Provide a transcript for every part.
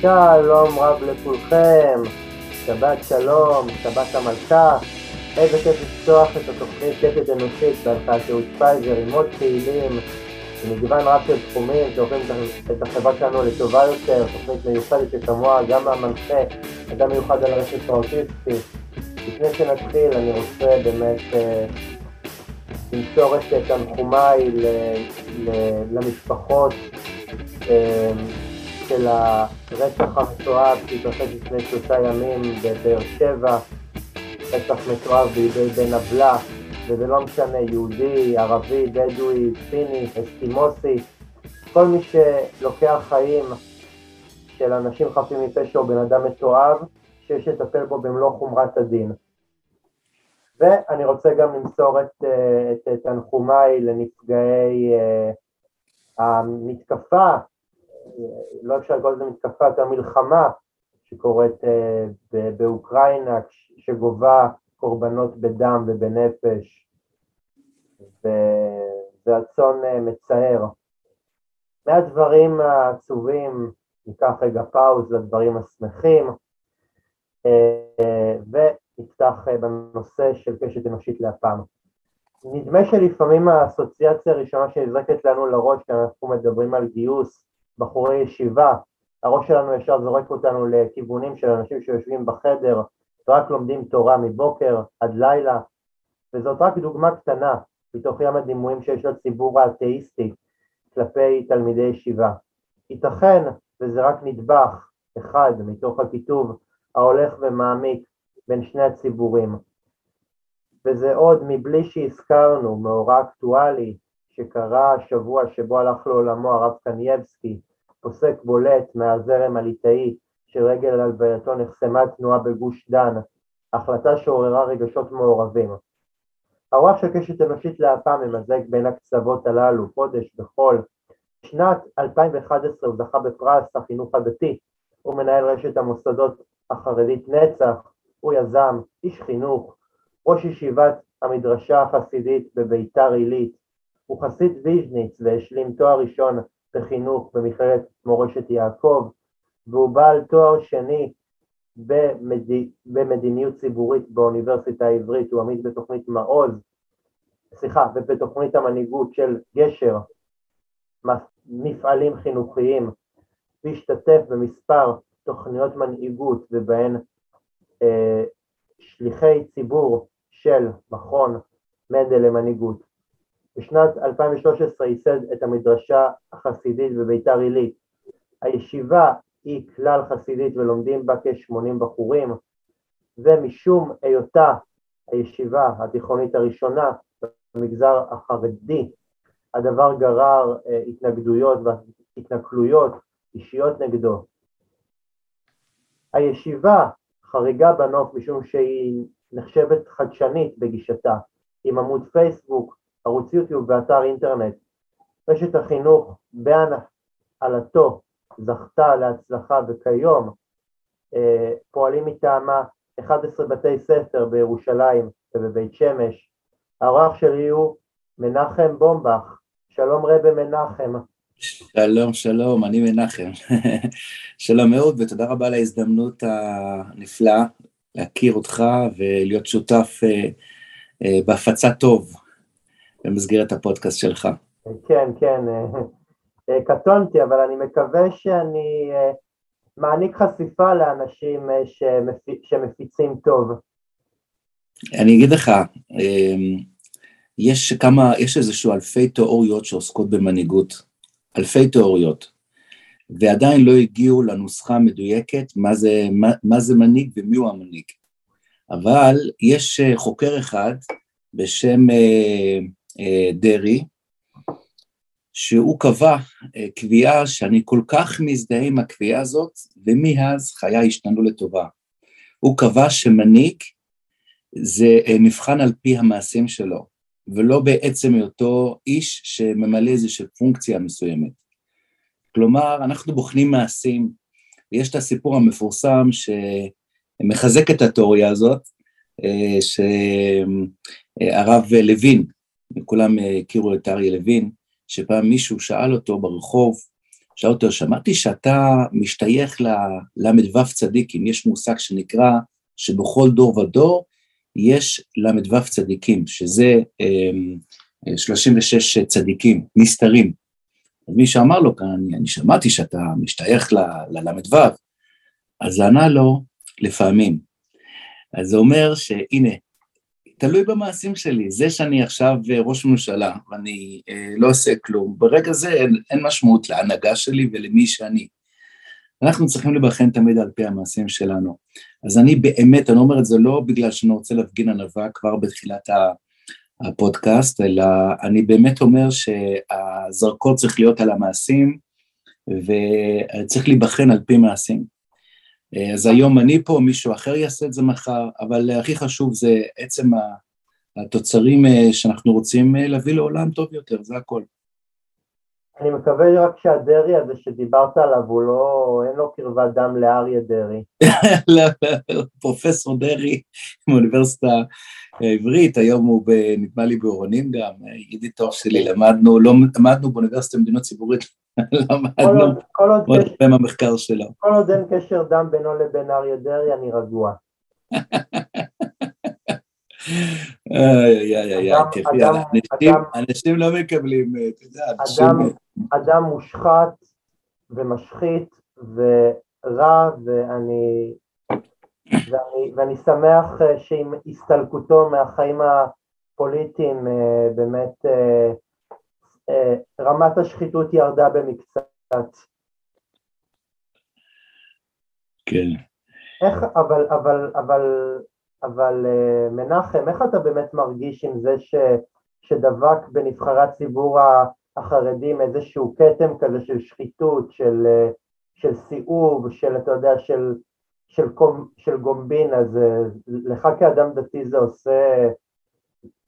שלום רב לכולכם, שבת שלום, שבת המלכה. איזה כיף לפתוח את התוכנית קשת אנושית בהנחיית אהוד פייזר עם עוד פעילים, מגוון רב של תחומים שהופכים את החברה שלנו לטובה יותר, תוכנית מיוחדת שכמוה גם מהמנחה, אדם מיוחד על הרשת האוטיסטי. לפני שנתחיל אני רוצה באמת אה, למסור את תנחומיי למשפחות אה, של הרצח המתועב שהתרחש לפני שלושה ימים בבאר שבע, רצח מתועב בידי בן עוולה, וזה לא משנה, יהודי, ערבי, בדואי, סיני, אסקימוסי, כל מי שלוקח חיים של אנשים חפים מפשע או בן אדם מתועב, שיש לטפל בו במלוא חומרת הדין. ואני רוצה גם למסור את, את תנחומיי לנפגעי uh, המתקפה לא אפשר לקרוא לזה מתקפת המלחמה שקורית אה, באוקראינה, שגובה קורבנות בדם ובנפש, וזה אה, מצער. מהדברים העצובים ניקח רגע פאוז לדברים השמחים, אה, ונפתח בנושא של קשת אנושית להפעם. נדמה שלפעמים האסוציאציה הראשונה שנזרקת לנו לראש כשאנחנו מדברים על גיוס בחורי ישיבה, הראש שלנו ישר זורק אותנו לכיוונים של אנשים שיושבים בחדר ורק לומדים תורה מבוקר עד לילה, וזאת רק דוגמה קטנה מתוך ים הדימויים שיש לציבור האתאיסטי כלפי תלמידי ישיבה. ייתכן וזה רק נדבך אחד מתוך הכיתוב ההולך ומעמיק בין שני הציבורים. וזה עוד מבלי שהזכרנו מאורע אקטואלי שקרה השבוע שבו הלך לעולמו הרב קנייבסקי, פוסק בולט מהזרם הליטאי שרגל הלווייתו נחסמה תנועה בגוש דן, החלטה שעוררה רגשות מעורבים. הרוח של קשת אנושית להפעם ממזג בין הקצוות הללו, קודש וחול. בשנת 2011 הוא זכה בפרס החינוך הדתי, הוא מנהל רשת המוסדות החרדית נצח, הוא יזם, איש חינוך, ראש ישיבת המדרשה החסידית בביתר עילית, הוא חסיד ויז'ניץ והשלים תואר ראשון בחינוך במכללת מורשת יעקב, והוא בעל תואר שני במד... במדיניות ציבורית באוניברסיטה העברית, הוא עמיד בתוכנית מעוז, סליחה, ובתוכנית המנהיגות של גשר, מפעלים חינוכיים, והשתתף במספר תוכניות מנהיגות ובהן אה, שליחי ציבור של מכון מנדל למנהיגות. בשנת 2013 ייסד את המדרשה החסידית בביתר עילית. הישיבה היא כלל חסידית ולומדים בה כ-80 בחורים, ומשום היותה הישיבה התיכונית הראשונה במגזר החרדי, הדבר גרר אה, התנגדויות והתנכלויות אישיות נגדו. הישיבה חריגה בנוף משום שהיא נחשבת חדשנית בגישתה, עם עמוד פייסבוק ערוץ יוטיוב ואתר אינטרנט. רשת החינוך בהנהלתו זכתה להצלחה וכיום אה, פועלים מטעמה 11 בתי ספר בירושלים ובבית שמש. האורח שלי הוא מנחם בומבך. שלום רבי מנחם. שלום, שלום, אני מנחם. שלום מאוד ותודה רבה על ההזדמנות הנפלאה להכיר אותך ולהיות שותף אה, אה, בהפצת טוב במסגרת הפודקאסט שלך. כן, כן, אה, אה, קטונתי, אבל אני מקווה שאני אה, מעניק חשיפה לאנשים שמפיצים טוב. אני אגיד לך, יש כמה, יש איזשהו אלפי תיאוריות שעוסקות במנהיגות, אלפי תיאוריות, ועדיין לא הגיעו לנוסחה המדויקת מה זה, מה, מה זה מנהיג ומי הוא המנהיג. אבל יש חוקר אחד בשם דרעי, שהוא קבע אה, קביעה שאני כל כך מזדהה עם הקביעה הזאת, ומאז חיי השתנו לטובה. הוא קבע שמנהיג זה אה, מבחן על פי המעשים שלו, ולא בעצם היותו איש שממלא איזושהי פונקציה מסוימת. כלומר, אנחנו בוחנים מעשים, ויש את הסיפור המפורסם שמחזק את התיאוריה הזאת, שהרב לוין, וכולם הכירו את אריה לוין, שפעם מישהו שאל אותו ברחוב, שאל אותו, שמעתי שאתה משתייך לל"ו צדיקים, יש מושג שנקרא שבכל דור ודור יש ל"ו צדיקים, שזה 36 אמ, צדיקים, נסתרים. אז מי שאמר לו כאן, אני שמעתי שאתה משתייך לל"ו, אז ענה לו, לפעמים. אז זה אומר שהנה, תלוי במעשים שלי, זה שאני עכשיו ראש ממשלה ואני אה, לא עושה כלום, ברגע זה אין, אין משמעות להנהגה שלי ולמי שאני. אנחנו צריכים להיבחן תמיד על פי המעשים שלנו. אז אני באמת, אני אומר את זה לא בגלל שאני רוצה להפגין ענווה כבר בתחילת הפודקאסט, אלא אני באמת אומר שהזרקור צריך להיות על המעשים, וצריך להיבחן על פי מעשים. אז היום אני פה, מישהו אחר יעשה את זה מחר, אבל הכי חשוב זה עצם התוצרים שאנחנו רוצים להביא לעולם טוב יותר, זה הכל. אני מקווה רק שהדרעי הזה שדיברת עליו, הוא לא, אין לו קרבת דם לאריה דרעי. לא, פרופסור דרעי מאוניברסיטה העברית, היום הוא נדמה לי באורנים גם, ידיד טוב שלי, למדנו, לא למדנו באוניברסיטה במדינות ציבורית, למדנו עוד הרבה מהמחקר שלו. כל עוד אין קשר דם בינו לבין אריה דרעי, אני רגוע. איי, איי, איי, אנשים לא מקבלים, אתה יודע, אנשים... אדם מושחת ומשחית ורע, ואני, ואני, ואני שמח אה, שעם הסתלקותו מהחיים הפוליטיים אה, באמת אה, רמת השחיתות ירדה במקצת. כן. איך, אבל, אבל, אבל, אבל מנחם, איך אתה באמת מרגיש עם זה ש, שדבק בנבחרי הציבור החרדים איזשהו כתם כזה של שחיתות, של, של סיאוב, של, אתה יודע, של, של, קום, של גומבין, אז לך כאדם דתי זה עושה,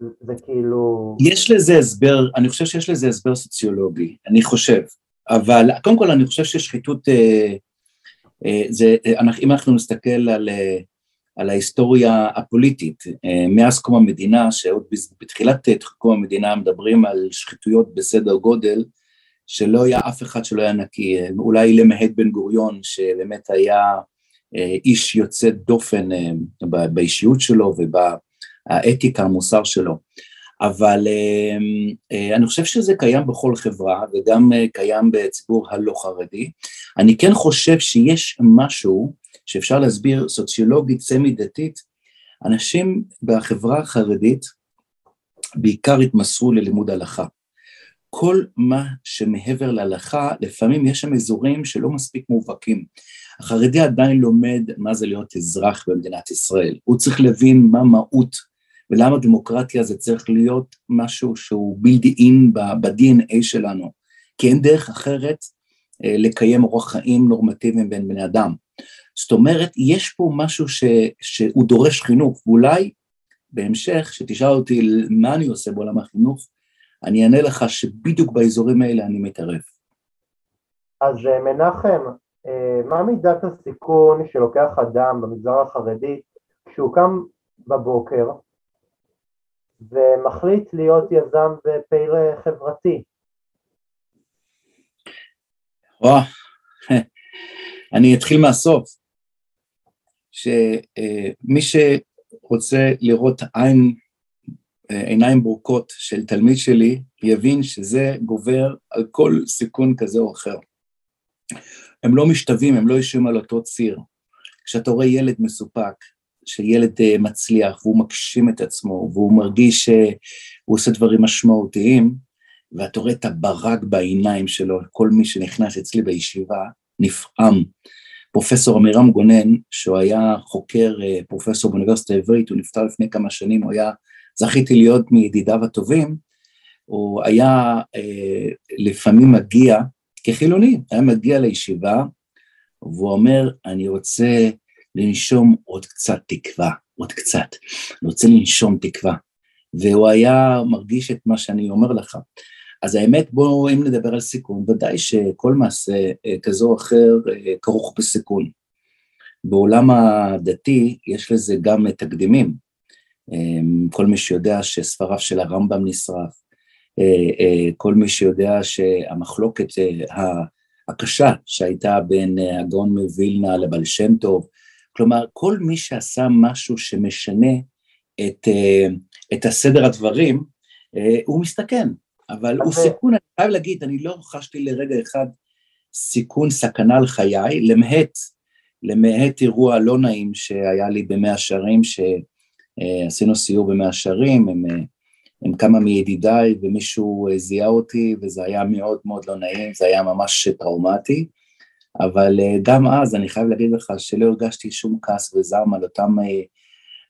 זה כאילו... יש לזה הסבר, אני חושב שיש לזה הסבר סוציולוגי, אני חושב, אבל קודם כל אני חושב ששחיתות, אה, אה, זה, אם אנחנו נסתכל על אה, על ההיסטוריה הפוליטית אה, מאז קום המדינה, שעוד בתחילת קום המדינה מדברים על שחיתויות בסדר גודל, שלא היה אף אחד שלא היה נקי, אולי למעט בן גוריון שבאמת היה אה, איש יוצא דופן אה, באישיות שלו ובאתיקה, המוסר שלו, אבל אני חושב שזה קיים בכל חברה וגם קיים בציבור הלא חרדי. אני כן חושב שיש משהו שאפשר להסביר סוציולוגית סמי-דתית, אנשים בחברה החרדית בעיקר התמסרו ללימוד הלכה. כל מה שמעבר להלכה, לפעמים יש שם אזורים שלא מספיק מובהקים. החרדי עדיין לומד מה זה להיות אזרח במדינת ישראל. הוא צריך להבין מה מהות ולמה דמוקרטיה זה צריך להיות משהו שהוא בלתי אין ב-DNA שלנו, כי אין דרך אחרת אה, לקיים אורח חיים נורמטיביים בין בני אדם. זאת אומרת, יש פה משהו ש, שהוא דורש חינוך, ואולי בהמשך, שתשאל אותי מה אני עושה בעולם החינוך, אני אענה לך שבדיוק באזורים האלה אני מתערב. אז אה, מנחם, אה, מה מידת הסיכון שלוקח אדם במגזר החרדי כשהוא קם בבוקר ומחליט להיות יזם ופעיל חברתי? וואו, אני אתחיל מהסוף. שמי שרוצה לראות עין, עיניים בורקות של תלמיד שלי, יבין שזה גובר על כל סיכון כזה או אחר. הם לא משתווים, הם לא יושבים על אותו ציר. כשאתה רואה ילד מסופק, שילד אה, מצליח והוא מגשים את עצמו והוא מרגיש שהוא עושה דברים משמעותיים, ואתה רואה את הברק בעיניים שלו, כל מי שנכנס אצלי בישיבה נפעם. פרופסור עמירם גונן, שהוא היה חוקר אה, פרופסור באוניברסיטה העברית, הוא נפטר לפני כמה שנים, הוא היה, זכיתי להיות מידידיו הטובים, הוא היה אה, לפעמים מגיע, כחילוני, היה מגיע לישיבה, והוא אומר, אני רוצה לנשום עוד קצת תקווה, עוד קצת, אני רוצה לנשום תקווה. והוא היה מרגיש את מה שאני אומר לך. אז האמת, בואו, אם נדבר על סיכון, ודאי שכל מעשה אה, כזו או אחר אה, כרוך בסיכון. בעולם הדתי יש לזה גם תקדימים. אמ, כל מי שיודע שספריו של הרמב"ם נשרף, אה, כל מי שיודע שהמחלוקת הקשה שהייתה בין הגאון מווילנה לבעל שם טוב, כלומר כל מי שעשה משהו שמשנה את, את הסדר הדברים, הוא מסתכן, אבל הוא סיכון, אני חייב להגיד, אני לא חשתי לרגע אחד סיכון סכנה על חיי, למעט, למעט אירוע לא נעים שהיה לי במאה שערים, שעשינו סיור במאה שערים עם, עם כמה מידידיי ומישהו זיהה אותי וזה היה מאוד מאוד לא נעים, זה היה ממש טראומטי, אבל גם אז אני חייב להגיד לך שלא הרגשתי שום כעס וזעם על אותם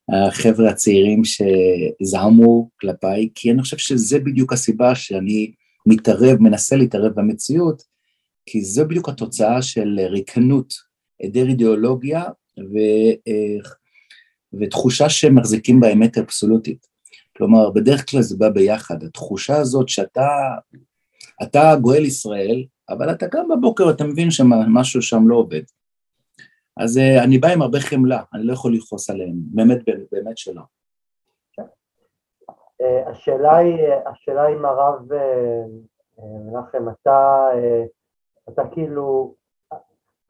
החבר'ה הצעירים שזעמו כלפיי, כי אני חושב שזה בדיוק הסיבה שאני מתערב, מנסה להתערב במציאות, כי זו בדיוק התוצאה של ריקנות, היעדר אידיאולוגיה ו, ותחושה שהם מחזיקים באמת אבסולוטית. כלומר, בדרך כלל זה בא ביחד, התחושה הזאת שאתה אתה גואל ישראל, אבל אתה קם בבוקר ואתה מבין שמשהו שם לא עובד. אז uh, אני בא עם הרבה חמלה, אני לא יכול לכעוס עליהם, באמת, באמת שלא. Uh, השאלה היא, השאלה אם הרב uh, מנחם, אתה, אתה כאילו,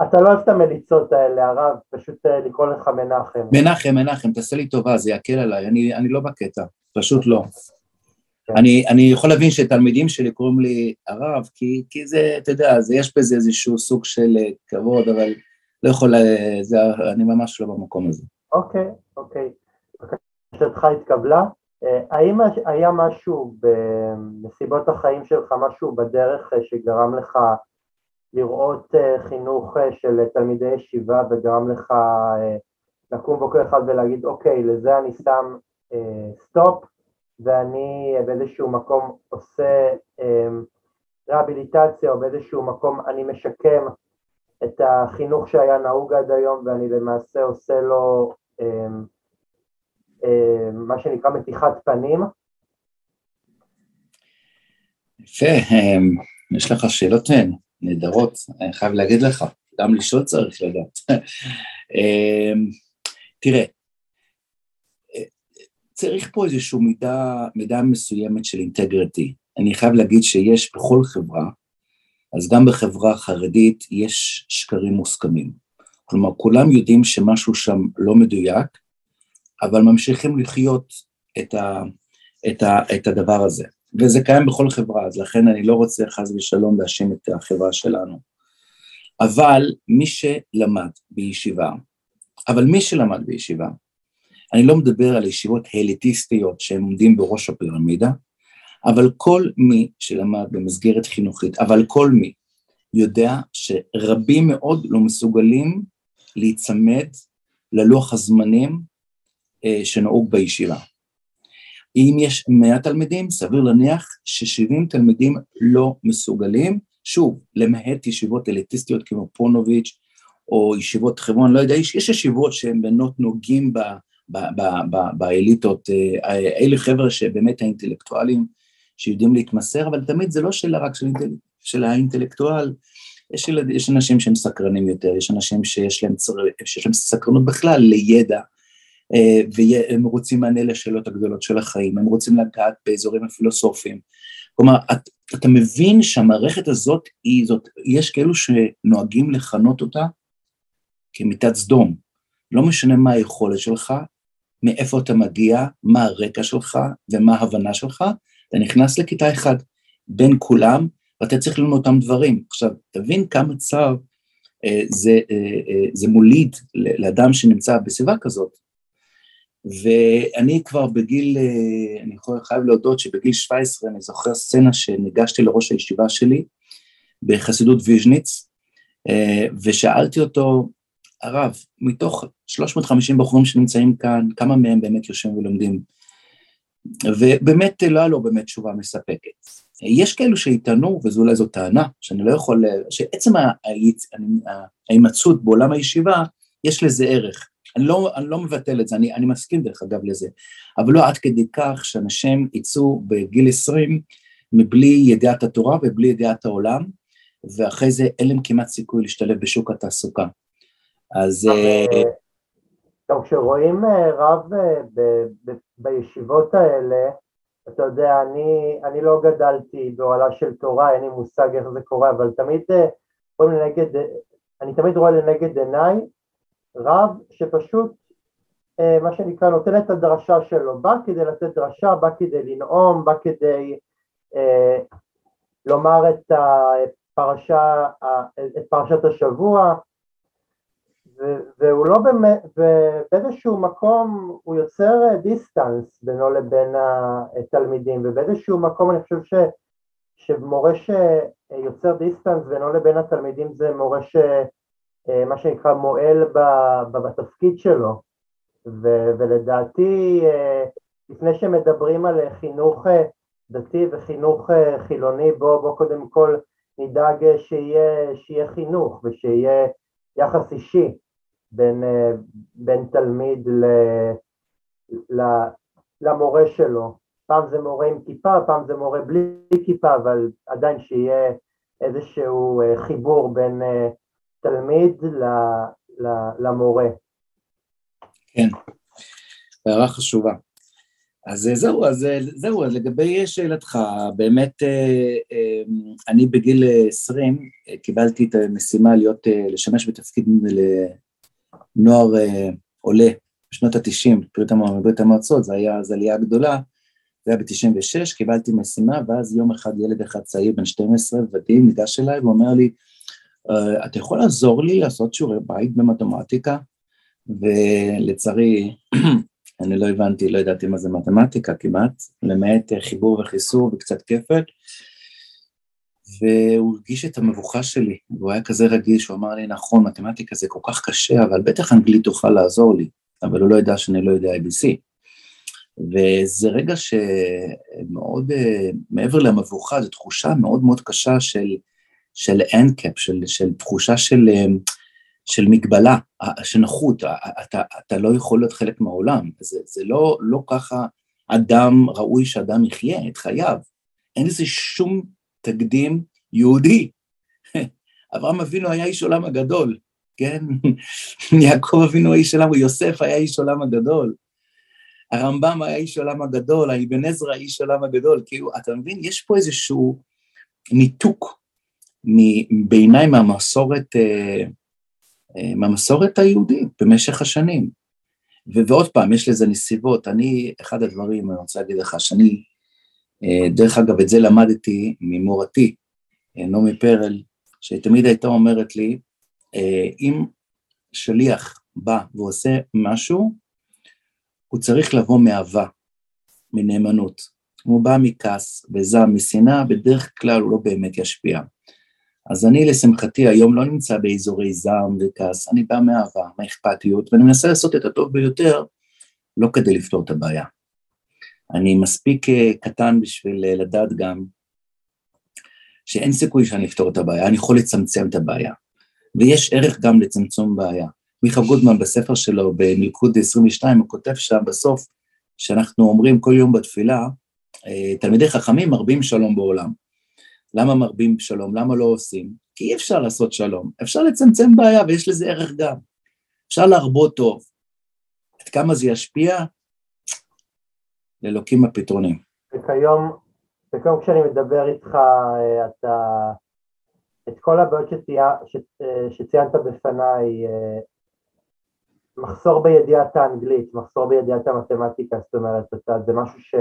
אתה לא אוהב את המליצות האלה, הרב, פשוט לקרוא לך מנחם. מנחם, מנחם, תעשה לי טובה, זה יקל עליי, אני, אני לא בקטע, פשוט לא. כן. אני, אני יכול להבין שתלמידים שלי קוראים לי הרב, כי, כי זה, אתה יודע, זה, יש בזה איזשהו סוג של כבוד, אבל לא יכול, זה, אני ממש לא במקום הזה. אוקיי, אוקיי. בקשתך התקבלה. אה, האם היה משהו בנסיבות החיים שלך, משהו בדרך אה, שגרם לך לראות אה, חינוך של תלמידי ישיבה וגרם לך לקום בוקר אחד ולהגיד, אוקיי, לזה אני שם סטופ ואני באיזשהו מקום עושה רהביליטציה או באיזשהו מקום אני משקם את החינוך שהיה נהוג עד היום ואני למעשה עושה לו אה, אה, מה שנקרא מתיחת פנים. יפה, אמ, יש לך שאלות נהדרות, אני חייב להגיד לך, גם לשאול צריך לדעת. אמ, תראה, צריך פה איזושהי מידה, מידה מסוימת של אינטגריטי. אני חייב להגיד שיש בכל חברה אז גם בחברה החרדית יש שקרים מוסכמים. כלומר, כולם יודעים שמשהו שם לא מדויק, אבל ממשיכים לחיות את, ה, את, ה, את הדבר הזה. וזה קיים בכל חברה, אז לכן אני לא רוצה חס ושלום להאשים את החברה שלנו. אבל מי שלמד בישיבה, אבל מי שלמד בישיבה, אני לא מדבר על ישיבות אליטיסטיות שהם עומדים בראש הפירמידה, אבל כל מי שלמד במסגרת חינוכית, אבל כל מי יודע שרבים מאוד לא מסוגלים להיצמד ללוח הזמנים אה, שנהוג בישיבה. אם יש 100 תלמידים, סביר להניח ש-70 תלמידים לא מסוגלים, שוב, למעט ישיבות אליטיסטיות כמו פונוביץ' או ישיבות חברון, לא יודע, יש, יש ישיבות שהן באמת נוגעים באליטות, אה, אלה חבר'ה שבאמת האינטלקטואלים שיודעים להתמסר, אבל תמיד זה לא שאלה רק של, אינטל... של האינטלקטואל, יש, ילד, יש אנשים שהם סקרנים יותר, יש אנשים שיש להם, צר... שיש להם סקרנות בכלל לידע, אה, והם רוצים מענה לשאלות הגדולות של החיים, הם רוצים לגעת באזורים הפילוסופיים. כלומר, את, אתה מבין שהמערכת הזאת היא זאת, יש כאלו שנוהגים לכנות אותה כמיטת סדום. לא משנה מה היכולת שלך, מאיפה אתה מגיע, מה הרקע שלך ומה ההבנה שלך, אתה נכנס לכיתה אחד בין כולם, ואתה צריך ללמוד אותם דברים. עכשיו, תבין כמה צער אה, זה, אה, אה, זה מוליד לאדם שנמצא בסביבה כזאת. ואני כבר בגיל, אה, אני יכול, חייב להודות שבגיל 17 אני זוכר סצנה שניגשתי לראש הישיבה שלי בחסידות ויז'ניץ, אה, ושאלתי אותו, הרב, מתוך 350 בחורים שנמצאים כאן, כמה מהם באמת יושבים ולומדים? ובאמת לא היה לו באמת תשובה מספקת. יש כאלו שיטענו, וזו אולי זו טענה, שאני לא יכול, שעצם ההימצאות בעולם הישיבה, יש לזה ערך. אני לא, אני לא מבטל את זה, אני, אני מסכים דרך אגב לזה, אבל לא עד כדי כך שאנשים יצאו בגיל 20 מבלי ידיעת התורה ובלי ידיעת העולם, ואחרי זה אין להם כמעט סיכוי להשתלב בשוק התעסוקה. אז... אה, טוב, כשרואים אה, רב אה, ב- ב- בישיבות האלה, אתה יודע, אני, אני לא גדלתי באוהלה של תורה, אין לי מושג איך זה קורה, אבל תמיד רואים לנגד, אני תמיד רואה לנגד עיניי רב שפשוט אה, מה שנקרא נותן את הדרשה שלו, בא כדי לתת דרשה, בא כדי לנאום, בא כדי אה, לומר את הפרשה, את פרשת השבוע, והוא לא באמת, ובאיזשהו מקום הוא יוצר distance בינו לבין התלמידים, ובאיזשהו מקום אני חושב ש, שמורה שיוצר distance בינו לבין התלמידים זה מורה שמה שנקרא מועל בתפקיד שלו, ו, ולדעתי לפני שמדברים על חינוך דתי וחינוך חילוני, בוא, בוא קודם כל נדאג שיהיה, שיהיה חינוך ושיהיה יחס אישי בין, אה, בין תלמיד ל, ל, למורה שלו. פעם זה מורה עם כיפה, פעם זה מורה בלי כיפה, אבל עדיין שיהיה איזשהו אה, חיבור בין אה, תלמיד ל, ל, למורה. כן, הערה חשובה. אז זהו, אז זהו, אז לגבי שאלתך, באמת אני בגיל 20 קיבלתי את המשימה להיות, לשמש בתפקיד נוער אה, עולה בשנות ה-90, ברית המועצות, זו הייתה עלייה גדולה, זה היה ב-96, קיבלתי משימה, ואז יום אחד ילד אחד צעיר בן 12, ודאי, ניגש אליי ואומר לי, אה, אתה יכול לעזור לי לעשות שיעורי בית במתמטיקה? ולצערי, אני לא הבנתי, לא ידעתי מה זה מתמטיקה כמעט, למעט חיבור וחיסור וקצת כפל, והוא הרגיש את המבוכה שלי, והוא היה כזה רגיש, הוא אמר לי, נכון, מתמטיקה זה כל כך קשה, אבל בטח אנגלית תוכל לעזור לי, אבל הוא לא ידע שאני לא יודע ABC. וזה רגע שמאוד, אה, מעבר למבוכה, זו תחושה מאוד מאוד קשה של, של אנקאפ, של, של תחושה של, אה, של מגבלה, של נוחות, אתה, אתה לא יכול להיות חלק מהעולם, זה, זה לא, לא ככה אדם ראוי שאדם יחיה את חייו, אין לזה שום תקדים יהודי. אברהם אבינו היה איש עולם הגדול, כן? יעקב אבינו היה איש עולם, יוסף היה איש עולם הגדול. הרמב"ם היה איש עולם הגדול, האבן עזרא איש עולם הגדול, כאילו, אתה מבין? יש פה איזשהו ניתוק בעיניי מהמסורת, אה, אה, מהמסורת היהודית במשך השנים. ועוד פעם, יש לזה נסיבות. אני, אחד הדברים, אני רוצה להגיד לך, שאני אה, דרך אגב, את זה למדתי ממורתי, נעמי פרל, שתמיד הייתה אומרת לי, אה, אם שליח בא ועושה משהו, הוא צריך לבוא מאהבה, מנאמנות. אם הוא בא מכעס וזעם, משנאה, בדרך כלל הוא לא באמת ישפיע. אז אני לשמחתי היום לא נמצא באזורי זעם וכעס, אני בא מאהבה, מאכפתיות, ואני מנסה לעשות את הטוב ביותר, לא כדי לפתור את הבעיה. אני מספיק אה, קטן בשביל אה, לדעת גם שאין סיכוי שאני אפתור את הבעיה, אני יכול לצמצם את הבעיה. ויש ערך גם לצמצום בעיה. מיכה גודמן בספר שלו, במלכוד 22, הוא כותב שם בסוף, שאנחנו אומרים כל יום בתפילה, אה, תלמידי חכמים מרבים שלום בעולם. למה מרבים שלום? למה לא עושים? כי אי אפשר לעשות שלום, אפשר לצמצם בעיה ויש לזה ערך גם. אפשר להרבות טוב. עד כמה זה ישפיע? לאלוקים הפתרונים. וכיום, וכיום כשאני מדבר איתך, אה, אתה, את כל הבעיות שציי, אה, שציינת בפניי, אה, מחסור בידיעת האנגלית, מחסור בידיעת המתמטיקה, זאת אומרת, אתה, זה משהו ש,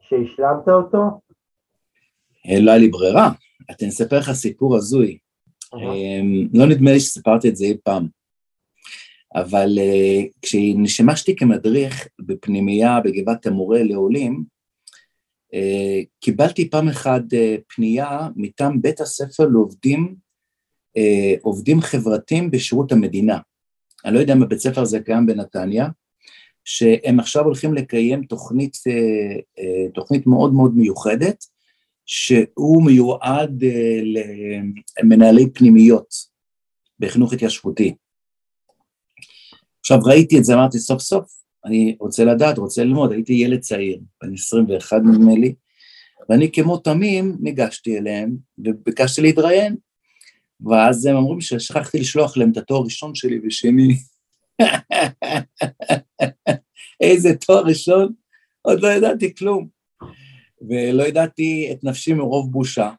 שהשלמת אותו? לא היה לי ברירה. אני אספר לך סיפור הזוי. לא נדמה לי שסיפרתי את זה אי פעם. אבל כששימשתי כמדריך בפנימייה בגבעת המורה לעולים, קיבלתי פעם אחת uh, פנייה מטעם בית הספר לעובדים uh, עובדים חברתיים בשירות המדינה. אני לא יודע אם הבית ספר הזה קיים בנתניה, שהם עכשיו הולכים לקיים תוכנית, תוכנית מאוד מאוד מיוחדת, שהוא מיועד למנהלי פנימיות בחינוך התיישבותי. עכשיו ראיתי את זה, אמרתי סוף סוף, אני רוצה לדעת, רוצה ללמוד, הייתי ילד צעיר, בן 21 נדמה לי, ואני כמו תמים ניגשתי אליהם וביקשתי להתראיין, ואז הם אומרים ששכחתי לשלוח להם את התואר הראשון שלי ושני. איזה תואר ראשון? עוד לא ידעתי כלום. ולא ידעתי את נפשי מרוב בושה.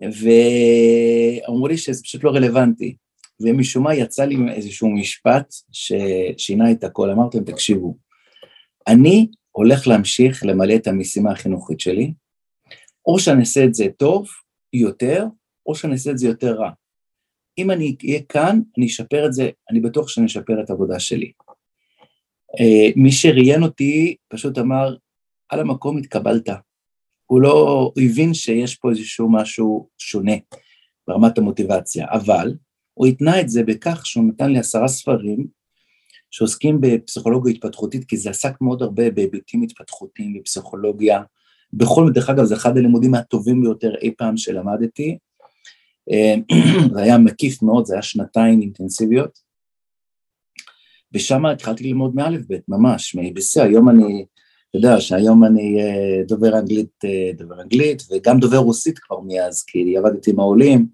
ואמרו לי שזה פשוט לא רלוונטי. ומשום מה יצא לי איזשהו משפט ששינה את הכל, אמרתי להם, תקשיבו, אני הולך להמשיך למלא את המשימה החינוכית שלי, או שאני אעשה את זה טוב יותר, או שאני אעשה את זה יותר רע. אם אני אהיה כאן, אני אשפר את זה, אני בטוח שאני אשפר את העבודה שלי. אה, מי שראיין אותי פשוט אמר, על המקום התקבלת. הוא לא, הבין שיש פה איזשהו משהו שונה ברמת המוטיבציה, אבל הוא התנה את זה בכך שהוא נתן לי עשרה ספרים שעוסקים בפסיכולוגיה התפתחותית, כי זה עסק מאוד הרבה בהיבטים התפתחותיים בפסיכולוגיה. בכל, דרך אגב, זה אחד הלימודים הטובים ביותר אי פעם שלמדתי. אה, זה היה מקיף מאוד, זה היה שנתיים אינטנסיביות. ושם התחלתי ללמוד מאלף-בית, ממש, מ-ABC, היום אני, אתה יודע שהיום אני אה, דובר אנגלית, אה, דובר אנגלית, וגם דובר רוסית כבר מאז, כי עבדתי עם העולים.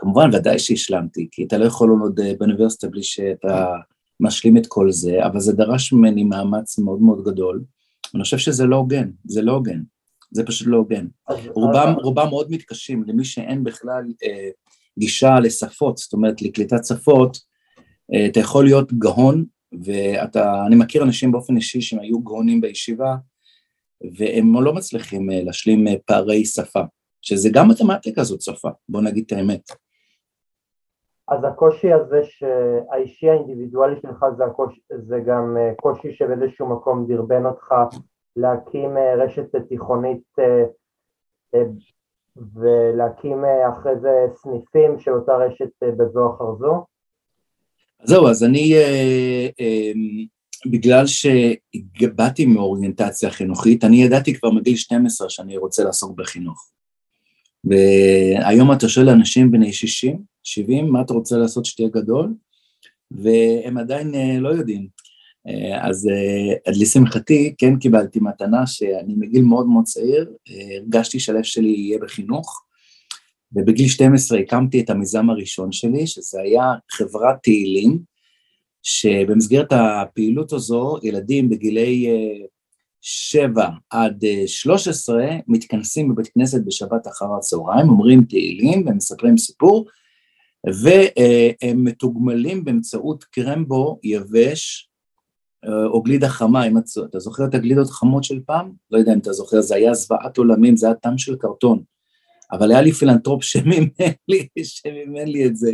כמובן, ודאי שהשלמתי, כי אתה לא יכול ללמוד באוניברסיטה בלי שאתה משלים את כל זה, אבל זה דרש ממני מאמץ מאוד מאוד גדול. אני חושב שזה לא הוגן, זה לא הוגן, זה פשוט לא הוגן. רובם, רובם מאוד מתקשים, למי שאין בכלל אה, גישה לשפות, זאת אומרת לקליטת שפות, אה, אתה יכול להיות גאון, ואתה, אני מכיר אנשים באופן אישי שהם היו גאונים בישיבה, והם לא מצליחים אה, להשלים אה, פערי שפה, שזה גם מתמטיקה זאת שפה, בוא נגיד את האמת. אז הקושי הזה שהאישי האינדיבידואלי שלך זה, הקוש... זה גם אה, קושי שבאיזשהו מקום דרבן אותך להקים אה, רשת תיכונית אה, ולהקים אחרי זה סניפים של אותה רשת בזו אחר זו? זהו, אז אני, בגלל שבאתי מאוריינטציה חינוכית, אני ידעתי כבר מגיל 12 שאני רוצה לעסוק בחינוך. והיום אתה שואל אנשים בני 60, 70, מה אתה רוצה לעשות שתהיה גדול? והם עדיין אה, לא יודעים. אה, אז אה, לשמחתי כן קיבלתי מתנה שאני מגיל מאוד מאוד צעיר, הרגשתי שהלב שלי יהיה בחינוך, ובגיל 12 הקמתי את המיזם הראשון שלי, שזה היה חברת תהילים, שבמסגרת הפעילות הזו ילדים בגילי שבע עד שלוש עשרה מתכנסים בבית כנסת בשבת אחר הצהריים, אומרים תהילים ומספרים סיפור, והם מתוגמלים באמצעות קרמבו יבש או גלידה חמה, אם אתה זוכר את הגלידות החמות של פעם? לא יודע אם אתה זוכר, זה היה זוועת עולמים, זה היה טעם של קרטון, אבל היה לי פילנטרופ שמימן לי, שמימן לי את זה.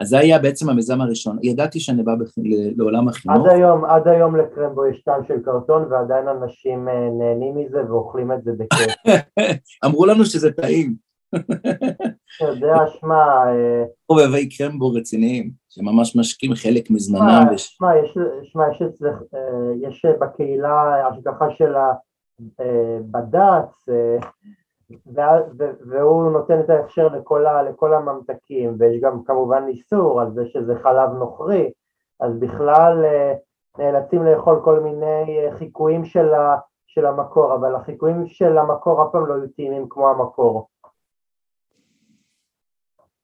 אז זה היה בעצם המיזם הראשון. ידעתי שאני בא בח... לעולם החינוך. עד היום, עד היום לקרמבו יש טעם של קרטון ועדיין אנשים אה, נהנים מזה ואוכלים את זה בכיף. אמרו לנו שזה טעים. אתה יודע, שמע... אה, חובבי קרמבו רציניים, שממש משקים חלק מזמנם. שמע, יש אצלך, אה, יש בקהילה השגחה של הבד"ץ, והוא נותן את ההכשר לכל, לכל הממתקים, ויש גם כמובן איסור על זה שזה חלב נוכרי, אז בכלל אה, נאלצים לאכול כל מיני אה, חיקויים של, ה, של המקור, אבל החיקויים של המקור אף פעם לא יהיו טעימים כמו המקור.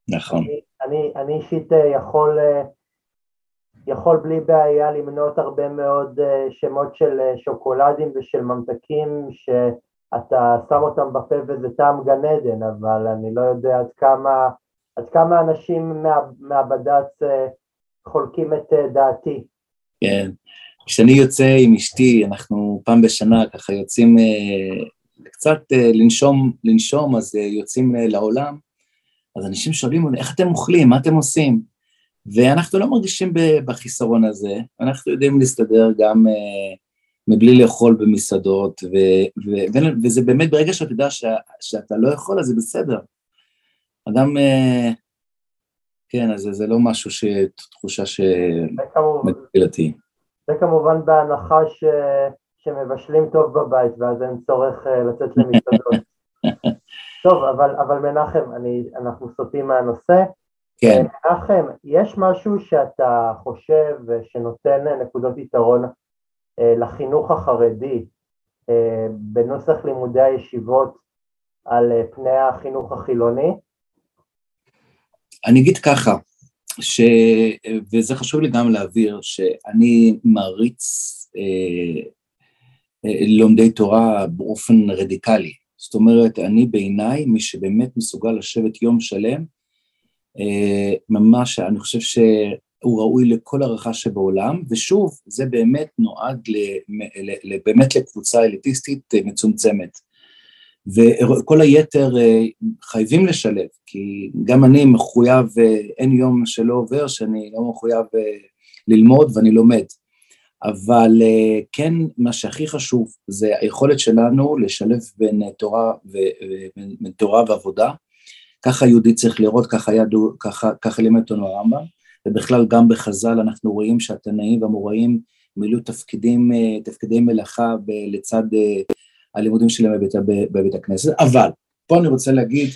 נכון. אני, אני, אני אישית אה, יכול, יכול בלי בעיה למנות הרבה מאוד שמות של שוקולדים ושל ממתקים ש... אתה שם אותם בפה וזה טעם גן עדן, אבל אני לא יודע עד כמה, עד כמה אנשים מה, מהבד"ץ אה, חולקים את אה, דעתי. כן, כשאני יוצא עם אשתי, אנחנו פעם בשנה ככה יוצאים אה, קצת לנשום, לנשום, אז יוצאים לעולם, אז אנשים שואלים איך אתם אוכלים, מה אתם עושים? ואנחנו לא מרגישים בחיסרון הזה, אנחנו יודעים להסתדר גם מבלי לאכול במסעדות, ו, ו, ו, וזה באמת ברגע שאתה יודע ש, שאתה לא יכול, אז זה בסדר. אדם, אה, כן, אז זה לא משהו ש... תחושה שמגביל אותי. זה כמובן בהנחה ש, שמבשלים טוב בבית, ואז אין צורך אה, לצאת למסעדות. טוב, אבל, אבל מנחם, אני, אנחנו סוטים מהנושא. כן. מנחם, יש משהו שאתה חושב שנותן נקודות יתרון אה, לחינוך החרדי אה, בנוסח לימודי הישיבות על אה, פני החינוך החילוני? אני אגיד ככה, ש... וזה חשוב לי גם להבהיר, שאני מעריץ אה, לומדי תורה באופן רדיקלי. זאת אומרת, אני בעיניי, מי שבאמת מסוגל לשבת יום שלם, אה, ממש, אני חושב שהוא ראוי לכל הערכה שבעולם, ושוב, זה באמת נועד באמת לקבוצה אליטיסטית מצומצמת. וכל היתר אה, חייבים לשלב, כי גם אני מחויב, אה, אין יום שלא עובר שאני לא מחויב אה, ללמוד ואני לומד. אבל כן, מה שהכי חשוב זה היכולת שלנו לשלב בין תורה, ו, בין תורה ועבודה. ככה יהודי צריך לראות, ככה, ידעו, ככה, ככה לימד אותנו הרמב"ם, ובכלל גם בחז"ל אנחנו רואים שהתנאים והמוראים מילאו תפקידים, תפקידי מלאכה לצד הלימודים שלהם בבית, בבית הכנסת, אבל פה אני רוצה להגיד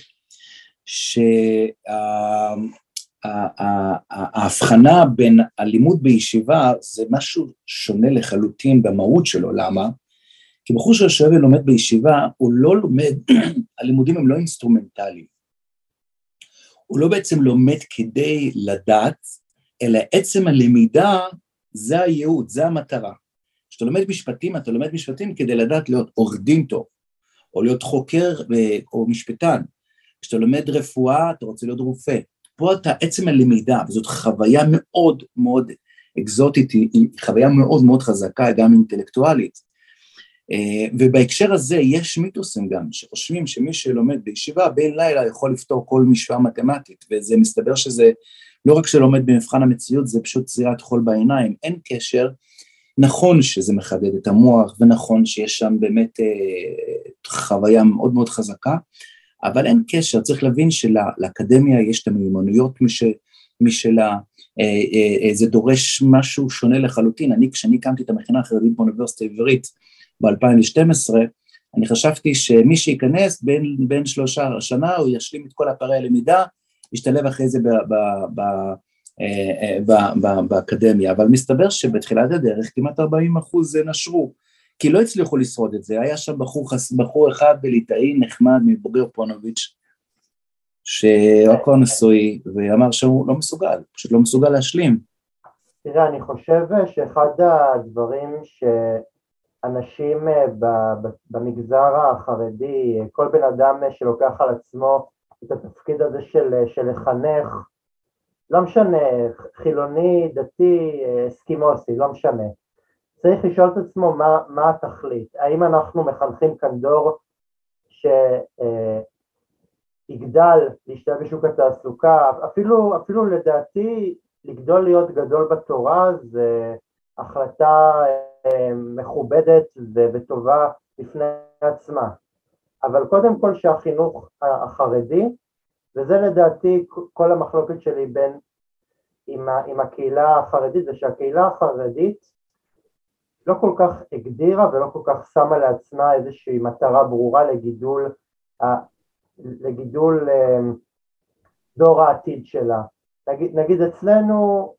שההבחנה בין הלימוד בישיבה זה משהו שונה לחלוטין במהות שלו, למה? כי בחור שיושב ולומד בישיבה, הוא לא לומד, הלימודים הם לא אינסטרומנטליים. הוא לא בעצם לומד כדי לדעת, אלא עצם הלמידה זה הייעוד, זה המטרה. כשאתה לומד משפטים, אתה לומד משפטים כדי לדעת להיות עורך דין טוב, או להיות חוקר או משפטן. כשאתה לומד רפואה, אתה רוצה להיות רופא. פה אתה עצם הלמידה, וזאת חוויה מאוד מאוד אקזוטית, היא חוויה מאוד מאוד חזקה, גם אינטלקטואלית. אה, ובהקשר הזה יש מיתוסים גם, שחושבים שמי שלומד בישיבה בין לילה יכול לפתור כל משוואה מתמטית, וזה מסתבר שזה לא רק שלומד במבחן המציאות, זה פשוט זירת חול בעיניים, אין קשר. נכון שזה מחדד את המוח, ונכון שיש שם באמת אה, חוויה מאוד מאוד חזקה, אבל אין קשר, צריך להבין שלאקדמיה יש את המיומנויות מש, משלה, אה, אה, אה, זה דורש משהו שונה לחלוטין. אני, כשאני הקמתי את המכינה החרדית באוניברסיטה העברית ב-2012, אני חשבתי שמי שייכנס בין, בין שלושה שנה, הוא ישלים את כל הפערי הלמידה, ישתלב אחרי זה ב, ב, ב, אה, אה, באקדמיה, אבל מסתבר שבתחילת הדרך כמעט 40 אחוז נשרו, כי לא הצליחו לשרוד את זה, היה שם בחור, בחור אחד בליטאי נחמד מבוגר פונוביץ', שהוא נשוי, ואמר שהוא לא מסוגל, פשוט לא מסוגל להשלים. תראה, אני חושב שאחד הדברים שאנשים אה, במגזר החרדי, כל בן אדם שלוקח על עצמו את התפקיד הזה של, של לחנך, לא משנה, חילוני, דתי, אסקימוסי, לא משנה. צריך לשאול את עצמו מה, מה התכלית, האם אנחנו מחנכים כאן דור שיגדל להשתלב בשוק התעסוקה, אפילו, אפילו לדעתי לגדול להיות גדול בתורה זה החלטה אה, מכובדת וטובה בפני עצמה, אבל קודם כל שהחינוך החרדי וזה לדעתי כל המחלוקת שלי בין, עם, עם הקהילה החרדית, זה שהקהילה החרדית לא כל כך הגדירה ולא כל כך שמה לעצמה איזושהי מטרה ברורה לגידול, לגידול אמ, דור העתיד שלה. נגיד, נגיד אצלנו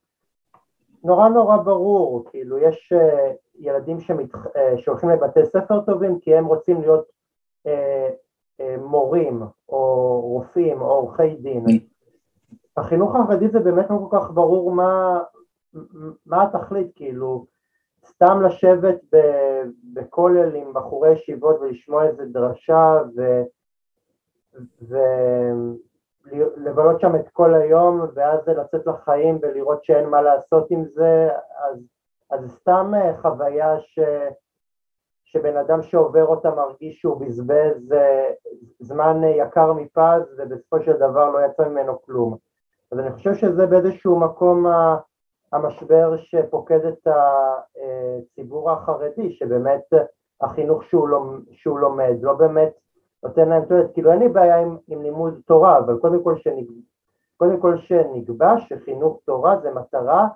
נורא נורא ברור, כאילו יש אה, ילדים שמת, אה, שהולכים לבתי ספר טובים כי הם רוצים להיות אה, מורים או רופאים או עורכי דין. בחינוך החרדי זה באמת לא כל כך ברור מה, מה התכלית, כאילו, סתם לשבת בכולל עם בחורי ישיבות ולשמוע איזה דרשה ו... ולבלות שם את כל היום ואז לצאת לחיים ולראות שאין מה לעשות עם זה, אז, אז סתם חוויה ש... שבן אדם שעובר אותה מרגיש שהוא בזבז אה, זמן יקר מפז ובסופו של דבר לא יצא ממנו כלום. אז אני חושב שזה באיזשהו מקום המשבר שפוקד את הציבור החרדי, שבאמת החינוך שהוא, לומד, שהוא לומד לא באמת נותן להם תועלת, כאילו אין לי בעיה עם, עם לימוד תורה, אבל קודם כל, שנק, קודם כל שנקבע שחינוך תורה זה מטרה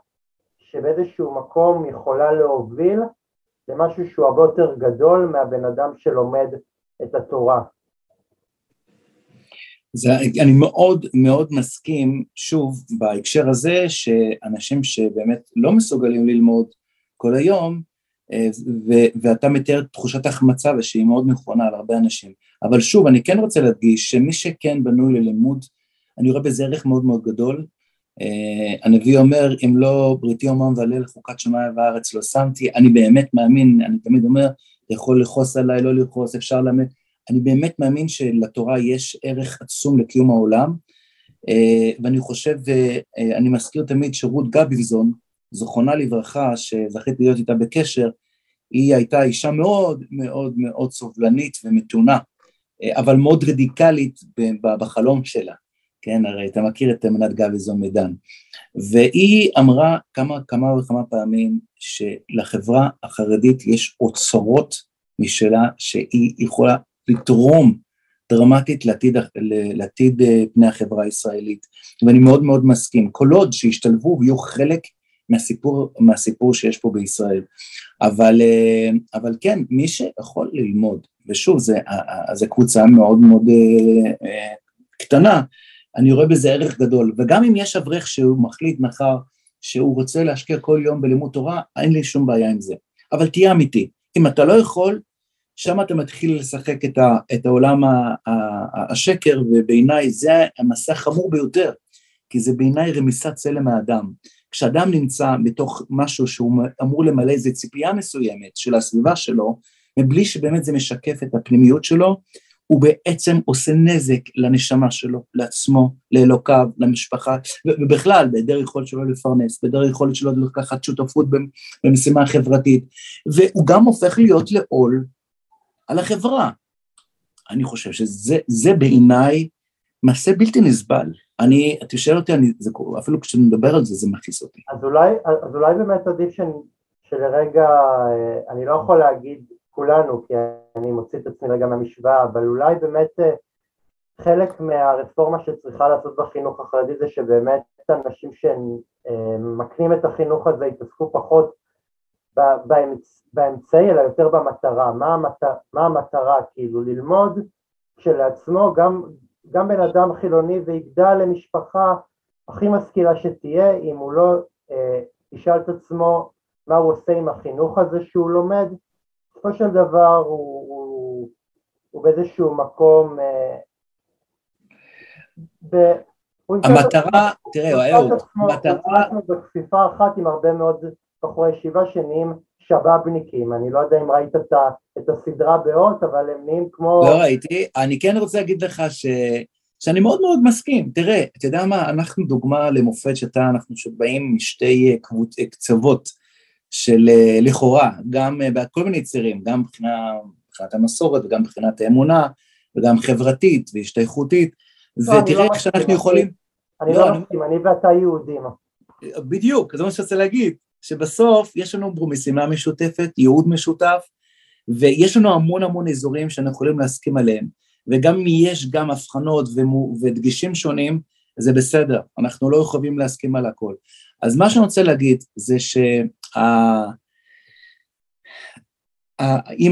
שבאיזשהו מקום יכולה להוביל זה משהו שהוא הרבה יותר גדול מהבן אדם שלומד את התורה. זה, אני מאוד מאוד מסכים, שוב, בהקשר הזה, שאנשים שבאמת לא מסוגלים ללמוד כל היום, אה, ו- ואתה מתאר תחושת ההחמצה ושהיא מאוד נכונה על הרבה אנשים. אבל שוב, אני כן רוצה להדגיש שמי שכן בנוי ללימוד, אני רואה בזה ערך מאוד מאוד גדול, Uh, הנביא אומר, אם לא בריתי אומם ועלה לחוקת שמיים וארץ לא שמתי, אני באמת מאמין, אני תמיד אומר, אתה יכול לכעוס עליי, לא לכעוס, אפשר ללמד, אני באמת מאמין שלתורה יש ערך עצום לקיום העולם, אה, ואני חושב, אה, אני מזכיר תמיד שרות גביזון, זכרונה לברכה, שזכיתי להיות איתה בקשר, היא הייתה אישה מאוד מאוד מאוד סובלנית ומתונה, אבל מאוד רדיקלית בחלום שלה, כן, הרי אתה מכיר את אמנת גביזון מדן, והיא אמרה כמה, כמה וכמה פעמים שלחברה החרדית יש אוצרות משלה שהיא יכולה לתרום דרמטית לעתיד, לעתיד אה, פני החברה הישראלית, ואני מאוד מאוד מסכים, כל עוד שישתלבו ויהיו חלק מהסיפור, מהסיפור שיש פה בישראל, אבל, אה, אבל כן, מי שיכול ללמוד, ושוב, זו קבוצה מאוד מאוד אה, קטנה, אני רואה בזה ערך גדול, וגם אם יש אברך שהוא מחליט מחר שהוא רוצה להשקיע כל יום בלימוד תורה, אין לי שום בעיה עם זה, אבל תהיה אמיתי, אם אתה לא יכול, שם אתה מתחיל לשחק את, ה, את העולם ה, ה, ה, השקר, ובעיניי זה המסע החמור ביותר, כי זה בעיניי רמיסת צלם האדם. כשאדם נמצא בתוך משהו שהוא אמור למלא איזו ציפייה מסוימת של הסביבה שלו, מבלי שבאמת זה משקף את הפנימיות שלו, הוא בעצם עושה נזק לנשמה שלו, לעצמו, לאלוקיו, למשפחה, ובכלל, בהיעדר יכולת שלו לפרנס, בהיעדר יכולת שלו לקחת שותפות במשימה חברתית, והוא גם הופך להיות לעול על החברה. אני חושב שזה בעיניי מעשה בלתי נסבל. אני, אתה שואל אותי, אני, זה, אפילו כשאני מדבר על זה, זה מכעיס אותי. אז אולי, אז אולי באמת עדיף ש, שלרגע, אה, אני לא יכול להגיד כולנו, כי אני מוציא את עצמי רגע מהמשוואה, אבל אולי באמת אה, חלק מהרפורמה שצריכה לעשות בחינוך החרדי זה שבאמת אנשים שמקנים אה, את החינוך הזה יתעסקו פחות באמצעי אלא יותר במטרה, מה, המטר, מה המטרה, כאילו ללמוד כשלעצמו גם, גם בן אדם חילוני ויגדל למשפחה הכי משכילה שתהיה אם הוא לא אה, ישאל את עצמו מה הוא עושה עם החינוך הזה שהוא לומד, בסופו של דבר הוא, הוא, הוא באיזשהו מקום אה, ב, המטרה, תראה, אהוד, המטרה... הוא בכפיפה אחת עם הרבה מאוד בחורי ישיבה שנהיים שבאבניקים, אני לא יודע אם ראית את, את הסדרה באות, אבל הם נהיים כמו... לא ראיתי, אני כן רוצה להגיד לך ש... שאני מאוד מאוד מסכים, תראה, אתה יודע מה, אנחנו דוגמה למופת שאתה, אנחנו שבאים משתי קבוצ... קצוות של לכאורה, גם בכל מיני צירים, גם מבחינת המסורת וגם מבחינת האמונה וגם חברתית והשתייכותית, לא, ותראה לא איך שאנחנו יכולים... אני לא, לא מסכים, אני ואתה יהודים. בדיוק, זה מה שאני רוצה להגיד. שבסוף יש לנו משימה משותפת, ייעוד משותף, ויש לנו המון המון אזורים שאנחנו יכולים להסכים עליהם, וגם אם יש גם הבחנות ודגשים שונים, זה בסדר, אנחנו לא יכולים להסכים על הכל. אז מה שאני רוצה להגיד זה שאם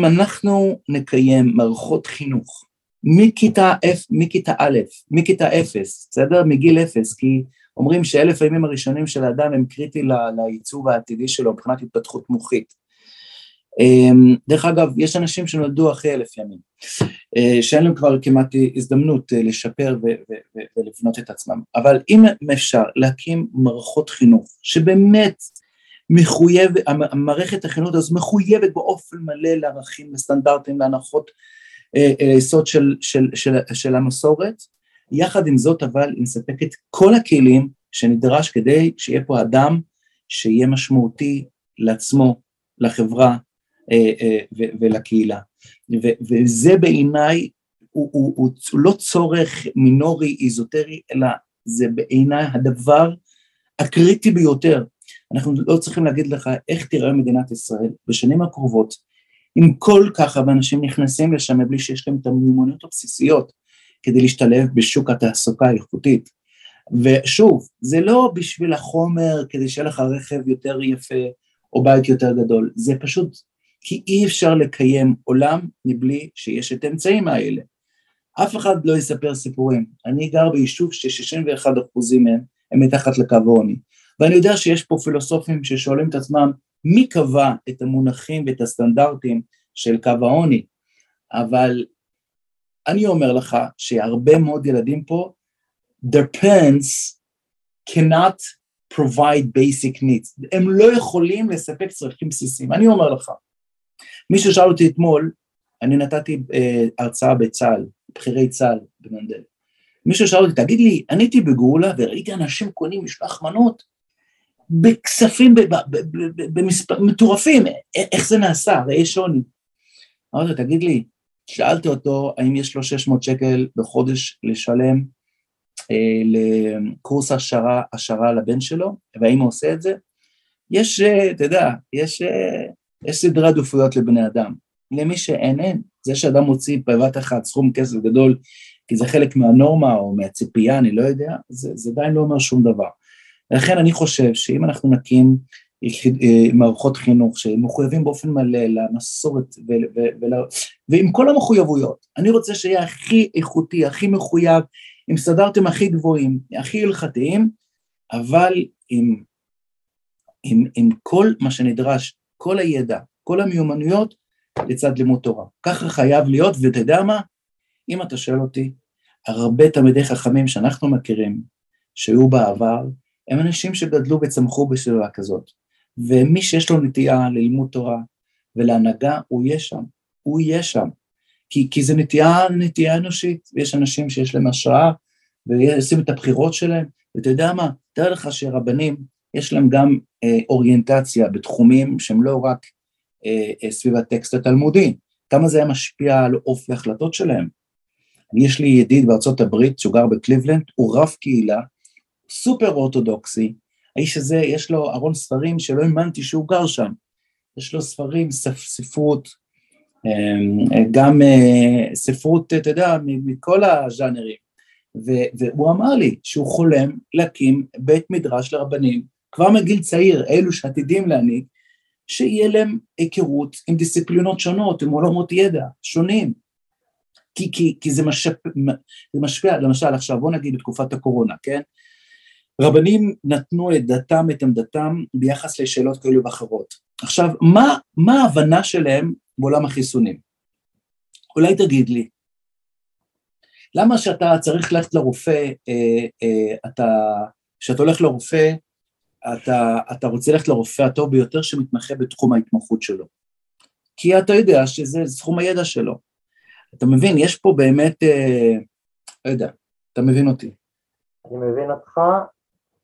אנחנו נקיים מערכות חינוך מכיתה, F, מכיתה א', מכיתה אפס, בסדר? מגיל אפס, כי אומרים שאלף הימים הראשונים של האדם הם קריטי לעיצוב העתידי שלו מבחינת התפתחות מוחית. אמ, דרך אגב, יש אנשים שנולדו אחרי אלף ימים, אה, שאין להם כבר כמעט הזדמנות אה, לשפר ולבנות את עצמם, אבל אם אפשר להקים מערכות חינוך שבאמת מחויב, המערכת החינוך הזו מחויבת באופן מלא לערכים, לסטנדרטים, להנחות אה, יסוד של, של, של, של המסורת, יחד עם זאת אבל היא מספקת כל הכלים שנדרש כדי שיהיה פה אדם שיהיה משמעותי לעצמו, לחברה אה, אה, ולקהילה. וזה בעיניי הוא, הוא, הוא, הוא לא צורך מינורי, איזוטרי, אלא זה בעיניי הדבר הקריטי ביותר. אנחנו לא צריכים להגיד לך איך תראה מדינת ישראל בשנים הקרובות, אם כל כך הרבה אנשים נכנסים לשם מבלי שיש להם את המיומנויות הבסיסיות כדי להשתלב בשוק התעסוקה האיכותית. ושוב, זה לא בשביל החומר, כדי שיהיה לך רכב יותר יפה או בית יותר גדול, זה פשוט כי אי אפשר לקיים עולם מבלי שיש את האמצעים האלה. אף אחד לא יספר סיפורים. אני גר ביישוב ש-61% מהם הם מתחת לקו העוני, ואני יודע שיש פה פילוסופים ששואלים את עצמם מי קבע את המונחים ואת הסטנדרטים של קו העוני, אבל אני אומר לך שהרבה מאוד ילדים פה, their parents cannot provide basic needs, הם לא יכולים לספק צרכים בסיסיים, אני אומר לך. מישהו שאל אותי אתמול, אני נתתי אה, הרצאה בצה"ל, בכירי צה"ל במנדל. מישהו שאל אותי, תגיד לי, אני הייתי בגאולה וראיתי אנשים קונים משלוח מנות בכספים מטורפים, איך זה נעשה? הרי יש שוני. אמרתי לו, תגיד לי, שאלתי אותו האם יש לו 600 שקל בחודש לשלם אה, לקורס השערה, השערה לבן שלו, והאם הוא עושה את זה? יש, אה, אתה יודע, יש, אה, יש סדרי עדיפויות לבני אדם. למי שאין, אין. זה שאדם מוציא בבת אחת סכום כסף גדול, כי זה חלק מהנורמה או מהציפייה, אני לא יודע, זה, זה עדיין לא אומר שום דבר. לכן אני חושב שאם אנחנו נקים מערכות חינוך שמחויבים באופן מלא למסורת ו- ו- ו- ועם כל המחויבויות, אני רוצה שיהיה הכי איכותי, הכי מחויב, עם סטנדרטים הכי גבוהים, הכי הלכתיים, אבל עם, עם, עם כל מה שנדרש, כל הידע, כל המיומנויות לצד לימוד תורה. ככה חייב להיות, ואתה יודע מה? אם אתה שואל אותי, הרבה תלמידי חכמים שאנחנו מכירים, שהיו בעבר, הם אנשים שגדלו וצמחו בסביבה כזאת. ומי שיש לו נטייה ללימוד תורה ולהנהגה, הוא יהיה שם, הוא יהיה שם. כי, כי זה נטייה, נטייה אנושית, ויש אנשים שיש להם השראה, ועושים את הבחירות שלהם, ואתה יודע מה, תאר לך שרבנים, יש להם גם אה, אוריינטציה בתחומים שהם לא רק אה, אה, סביב הטקסט התלמודי, כמה זה היה משפיע על אופי ההחלטות שלהם. יש לי ידיד בארצות הברית שהוא גר בקליבלנד, הוא רב קהילה, סופר אורתודוקסי, האיש הזה יש לו ארון ספרים שלא האמנתי שהוא גר שם, יש לו ספרים, ספרות, אמ, גם אה, ספרות, אתה יודע, מכל הז'אנרים, והוא אמר לי שהוא חולם להקים בית מדרש לרבנים, כבר מגיל צעיר, אלו שעתידים להנהיג, שיהיה להם היכרות עם דיסציפלינות שונות, עם עולמות ידע שונים. כי, כי, כי זה, משפ, זה משפיע, למשל עכשיו בוא נגיד בתקופת הקורונה, כן? רבנים נתנו את דתם, את עמדתם, ביחס לשאלות כאלו ואחרות. עכשיו, מה, מה ההבנה שלהם בעולם החיסונים? אולי תגיד לי, למה שאתה צריך ללכת לרופא, אה, אה, כשאתה הולך לרופא, אתה, אתה רוצה ללכת לרופא הטוב ביותר שמתמחה בתחום ההתמחות שלו. כי אתה יודע שזה סכום הידע שלו. אתה מבין, יש פה באמת, אה, לא יודע, אתה מבין אותי. אני מבין אותך,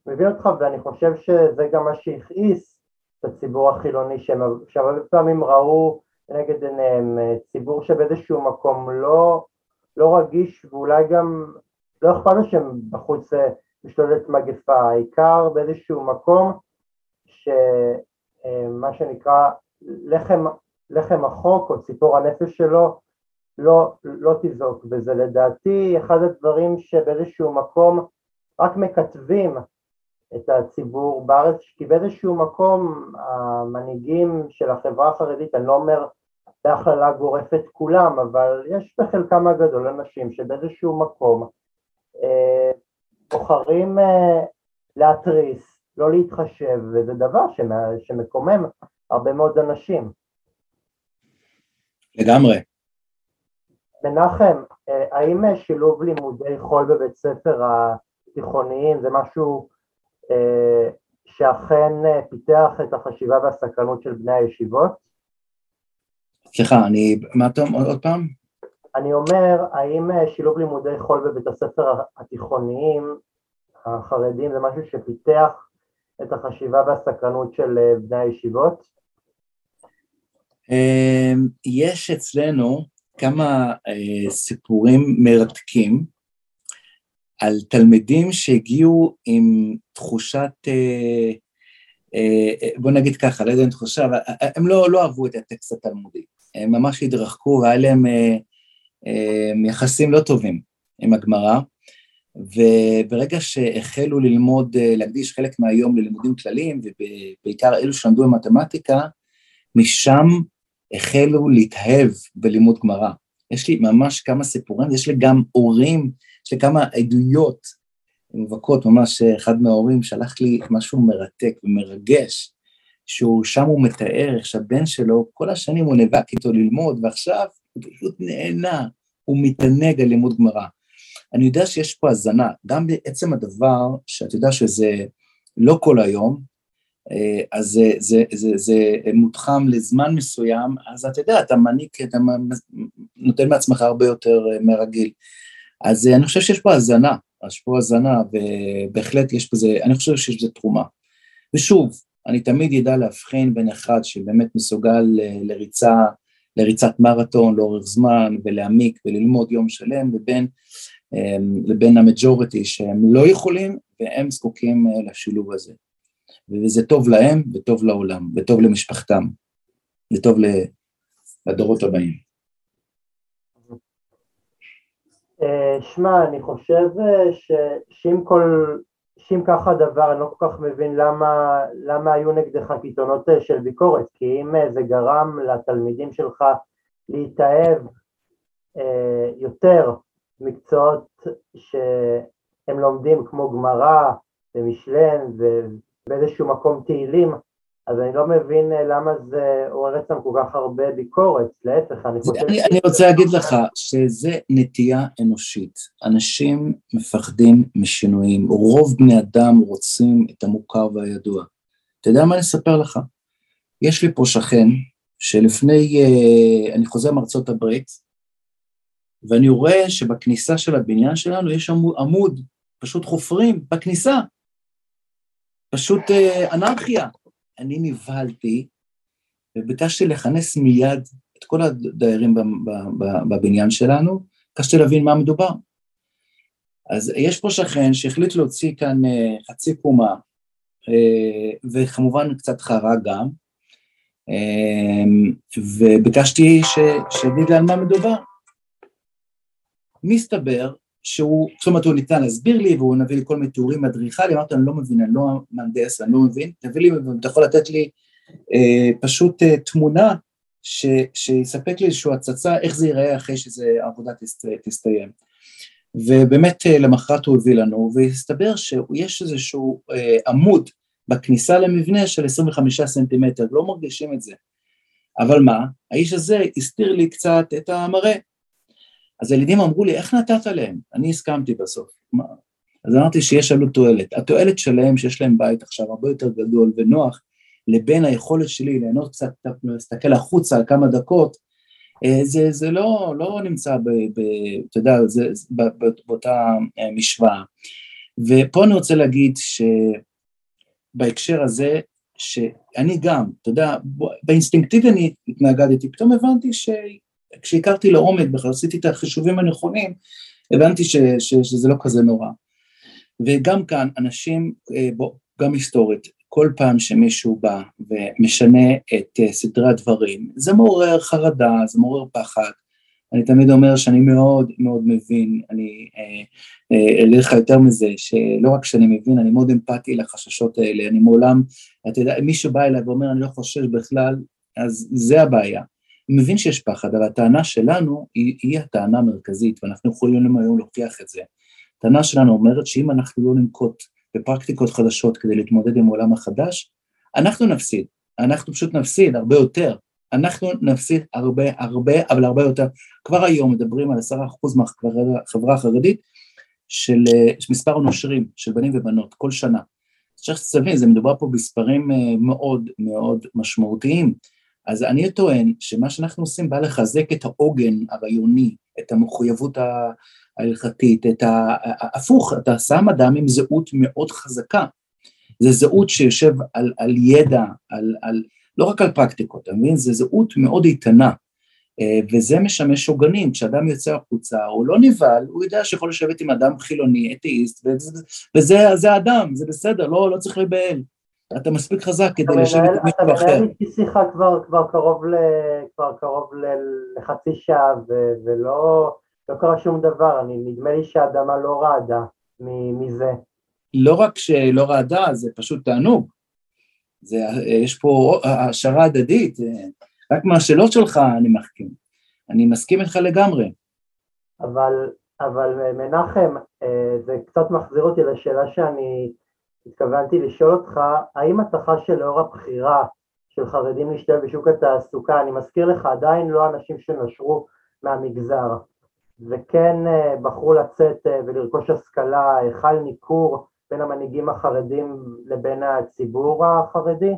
מבין אותך ואני חושב שזה גם מה שהכעיס את הציבור החילוני, שהרבה פעמים ראו נגד עיניהם אה, ציבור שבאיזשהו מקום לא, לא רגיש ואולי גם לא אכפת לו שהם בחוץ אה, משתוללת מגפה, העיקר באיזשהו מקום שמה אה, שנקרא לחם, לחם החוק או ציפור הנפש שלו לא, לא תזעוק, וזה לדעתי אחד הדברים שבאיזשהו מקום רק מקטבים את הציבור בארץ, כי באיזשהו מקום המנהיגים של החברה החרדית, אני לא אומר בהכללה גורפת כולם, אבל יש בחלקם הגדול אנשים שבאיזשהו מקום אה, בוחרים אה, להתריס, לא להתחשב, וזה דבר שמקומם הרבה מאוד אנשים. לגמרי. מנחם, אה, האם שילוב לימודי חול בבית ספר התיכוניים זה משהו אה, שאכן פיתח את החשיבה והסקרנות של בני הישיבות? סליחה, אני, מה אתה אומר עוד פעם? אני אומר, האם שילוב לימודי חול בבית הספר התיכוניים החרדים זה משהו שפיתח את החשיבה והסקרנות של בני הישיבות? יש אצלנו כמה אה, סיפורים מרתקים על תלמידים שהגיעו עם תחושת, אה, אה, בוא נגיד ככה, לא יודע אם תחושה, אבל הם לא, לא אהבו את הטקסט התלמודי, הם ממש התרחקו והיה להם יחסים לא טובים עם הגמרא, וברגע שהחלו ללמוד, להקדיש חלק מהיום ללימודים כלליים, ובעיקר אלו שלמדו במתמטיקה, משם החלו להתאהב בלימוד גמרא. יש לי ממש כמה סיפורים, יש לי גם הורים, יש לי כמה עדויות מובהקות, ממש אחד מההורים שלח לי משהו מרתק ומרגש, שהוא שם הוא מתאר איך שהבן שלו, כל השנים הוא נאבק איתו ללמוד, ועכשיו הוא פשוט נהנה, הוא מתענג על לימוד גמרא. אני יודע שיש פה הזנה, גם בעצם הדבר, שאתה יודע שזה לא כל היום, אז זה, זה, זה, זה מותחם לזמן מסוים, אז אתה יודע, אתה מעניק, אתה נותן מעצמך הרבה יותר מהרגיל. אז אני חושב שיש פה הזנה, יש פה הזנה, ובהחלט יש בזה, אני חושב שיש בזה תרומה. ושוב, אני תמיד ידע להבחין בין אחד שבאמת מסוגל לריצה, לריצת מרתון לאורך זמן ולהעמיק וללמוד יום שלם, ובין, אמ, לבין המג'ורטי שהם לא יכולים והם זקוקים אה, לשילוב הזה. וזה טוב להם וטוב לעולם, וטוב למשפחתם, וטוב לדורות הבאים. אה, שמע, אני חושב אה, שאם כל שאם ככה הדבר, אני לא כל כך מבין למה, למה היו נגדך קיתונות אה, של ביקורת, כי אם אה, זה גרם לתלמידים שלך להתאהב אה, יותר מקצועות שהם לומדים כמו גמרא ומשלן ובאיזשהו מקום תהילים, אז אני לא מבין אה, למה זה עורר אצלם כל כך הרבה ביקורת, להפך, אני חושב... אני, אני רוצה להגיד לך שזה נטייה אנושית. אנשים מפחדים משינויים, רוב בני אדם רוצים את המוכר והידוע. אתה יודע מה אני אספר לך? יש לי פה שכן שלפני, אה, אני חוזר מארצות הברית, ואני רואה שבכניסה של הבניין שלנו יש עמוד, פשוט חופרים בכניסה. פשוט אה, אנרכיה. אני נבהלתי וביקשתי לכנס מיד את כל הדיירים בבניין שלנו, ביקשתי להבין מה מדובר. אז יש פה שכן שהחליט להוציא כאן אה, חצי קומה, אה, וכמובן קצת חרה גם, אה, וביקשתי שיגיד לי על מה מדובר. מסתבר שהוא, זאת אומרת הוא ניתן להסביר לי והוא נביא לי כל מיני תיאורים אדריכליים, אמרתי אני לא מבין, אני לא מהנדס, אני לא מבין, תביא לי, אתה יכול לתת לי אה, פשוט אה, תמונה ש, שיספק לי איזושהי הצצה איך זה ייראה אחרי שהעבודה תסת, תסתיים. ובאמת אה, למחרת הוא הביא לנו, והסתבר שיש איזשהו אה, עמוד בכניסה למבנה של 25 סנטימטר, לא מרגישים את זה. אבל מה, האיש הזה הסתיר לי קצת את המראה. אז הילדים אמרו לי, איך נתת להם? אני הסכמתי בסוף. מה? אז אמרתי שיש עלות תועלת. התועלת שלהם, שיש להם בית עכשיו הרבה יותר גדול ונוח, לבין היכולת שלי ליהנות קצת, להסתכל החוצה על כמה דקות, אה, זה, זה לא, לא נמצא, ב, ב, אתה יודע, זה, ב, ב, באותה אה, משוואה. ופה אני רוצה להגיד שבהקשר הזה, שאני גם, אתה יודע, באינסטינקטיבי אני התנגדתי, פתאום הבנתי ש... כשהכרתי לעומק בכלל, עשיתי את החישובים הנכונים, הבנתי ש, ש, שזה לא כזה נורא. וגם כאן אנשים, אה, בוא, גם היסטורית, כל פעם שמישהו בא ומשנה את אה, סדרי הדברים, זה מעורר חרדה, זה מעורר פחד. אני תמיד אומר שאני מאוד מאוד מבין, אני אה, לך יותר מזה, שלא רק שאני מבין, אני מאוד אמפתי לחששות האלה, אני מעולם, אתה יודע, מי שבא אליי ואומר אני לא חושש בכלל, אז זה הבעיה. מבין שיש פחד, אבל הטענה שלנו היא, היא הטענה המרכזית, ואנחנו יכולים היום להוכיח את זה. הטענה שלנו אומרת שאם אנחנו לא ננקוט בפרקטיקות חדשות כדי להתמודד עם העולם החדש, אנחנו נפסיד, אנחנו פשוט נפסיד הרבה יותר. אנחנו נפסיד הרבה הרבה, אבל הרבה יותר. כבר היום מדברים על עשרה אחוז מהחברה החרדית של מספר הנושרים של בנים ובנות כל שנה. צריך שתבין, זה מדובר פה במספרים אה, מאוד מאוד משמעותיים. אז אני טוען שמה שאנחנו עושים בא לחזק את העוגן הרעיוני, את המחויבות ההלכתית, את ההפוך, אתה שם אדם עם זהות מאוד חזקה. זה זהות שיושב על, על ידע, על, על, לא רק על פרקטיקות, אתה מבין? זה זהות מאוד איתנה. אה, וזה משמש עוגנים, כשאדם יוצא החוצה, הוא לא נבהל, הוא יודע שיכול לשבת עם אדם חילוני, אתאיסט, וזה, וזה אדם, זה בסדר, לא, לא צריך להיבהל. אתה מספיק חזק כדי לשבת עם מישהו אחר. אתה מנהל איתי שיחה כבר, כבר קרוב, ל, כבר קרוב ל, לחצי שעה ולא לא קרה שום דבר, אני, נדמה לי שהאדמה לא רעדה מזה. לא רק שלא רעדה, זה פשוט תענוג. זה, יש פה העשרה הדדית, רק מהשאלות שלך אני מחכים. אני מסכים איתך לגמרי. אבל, אבל מנחם, אה, זה קצת מחזיר אותי לשאלה שאני התכוונתי לשאול אותך, האם אתה חש שלאור הבחירה של חרדים להשתלב בשוק התעסוקה, אני מזכיר לך, עדיין לא אנשים שנשרו מהמגזר, וכן אה, בחרו לצאת אה, ולרכוש השכלה, היכל ניכור בין המנהיגים החרדים לבין הציבור החרדי?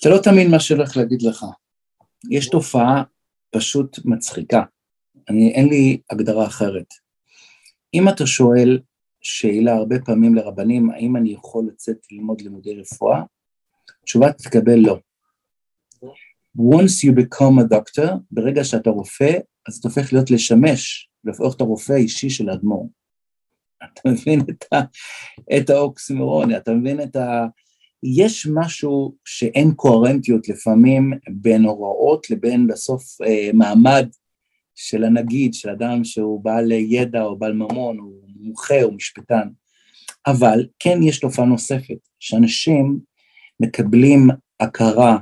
אתה לא תאמין מה שהולך להגיד לך. יש תופעה פשוט מצחיקה. אני, אין לי הגדרה אחרת. אם אתה שואל שאלה הרבה פעמים לרבנים, האם אני יכול לצאת ללמוד לימודי רפואה? התשובה תתקבל לא. once you become a doctor, ברגע שאתה רופא, אז אתה הופך להיות לשמש, להפוך את הרופא האישי של האדמו"ר. אתה מבין את, ה, את האוקסימורון, אתה מבין את ה... יש משהו שאין קוהרנטיות לפעמים בין הוראות לבין בסוף אה, מעמד של הנגיד, של אדם שהוא בעל ידע או בעל ממון, הוא מומחה או משפטן. אבל כן יש תופעה נוספת, שאנשים מקבלים הכרה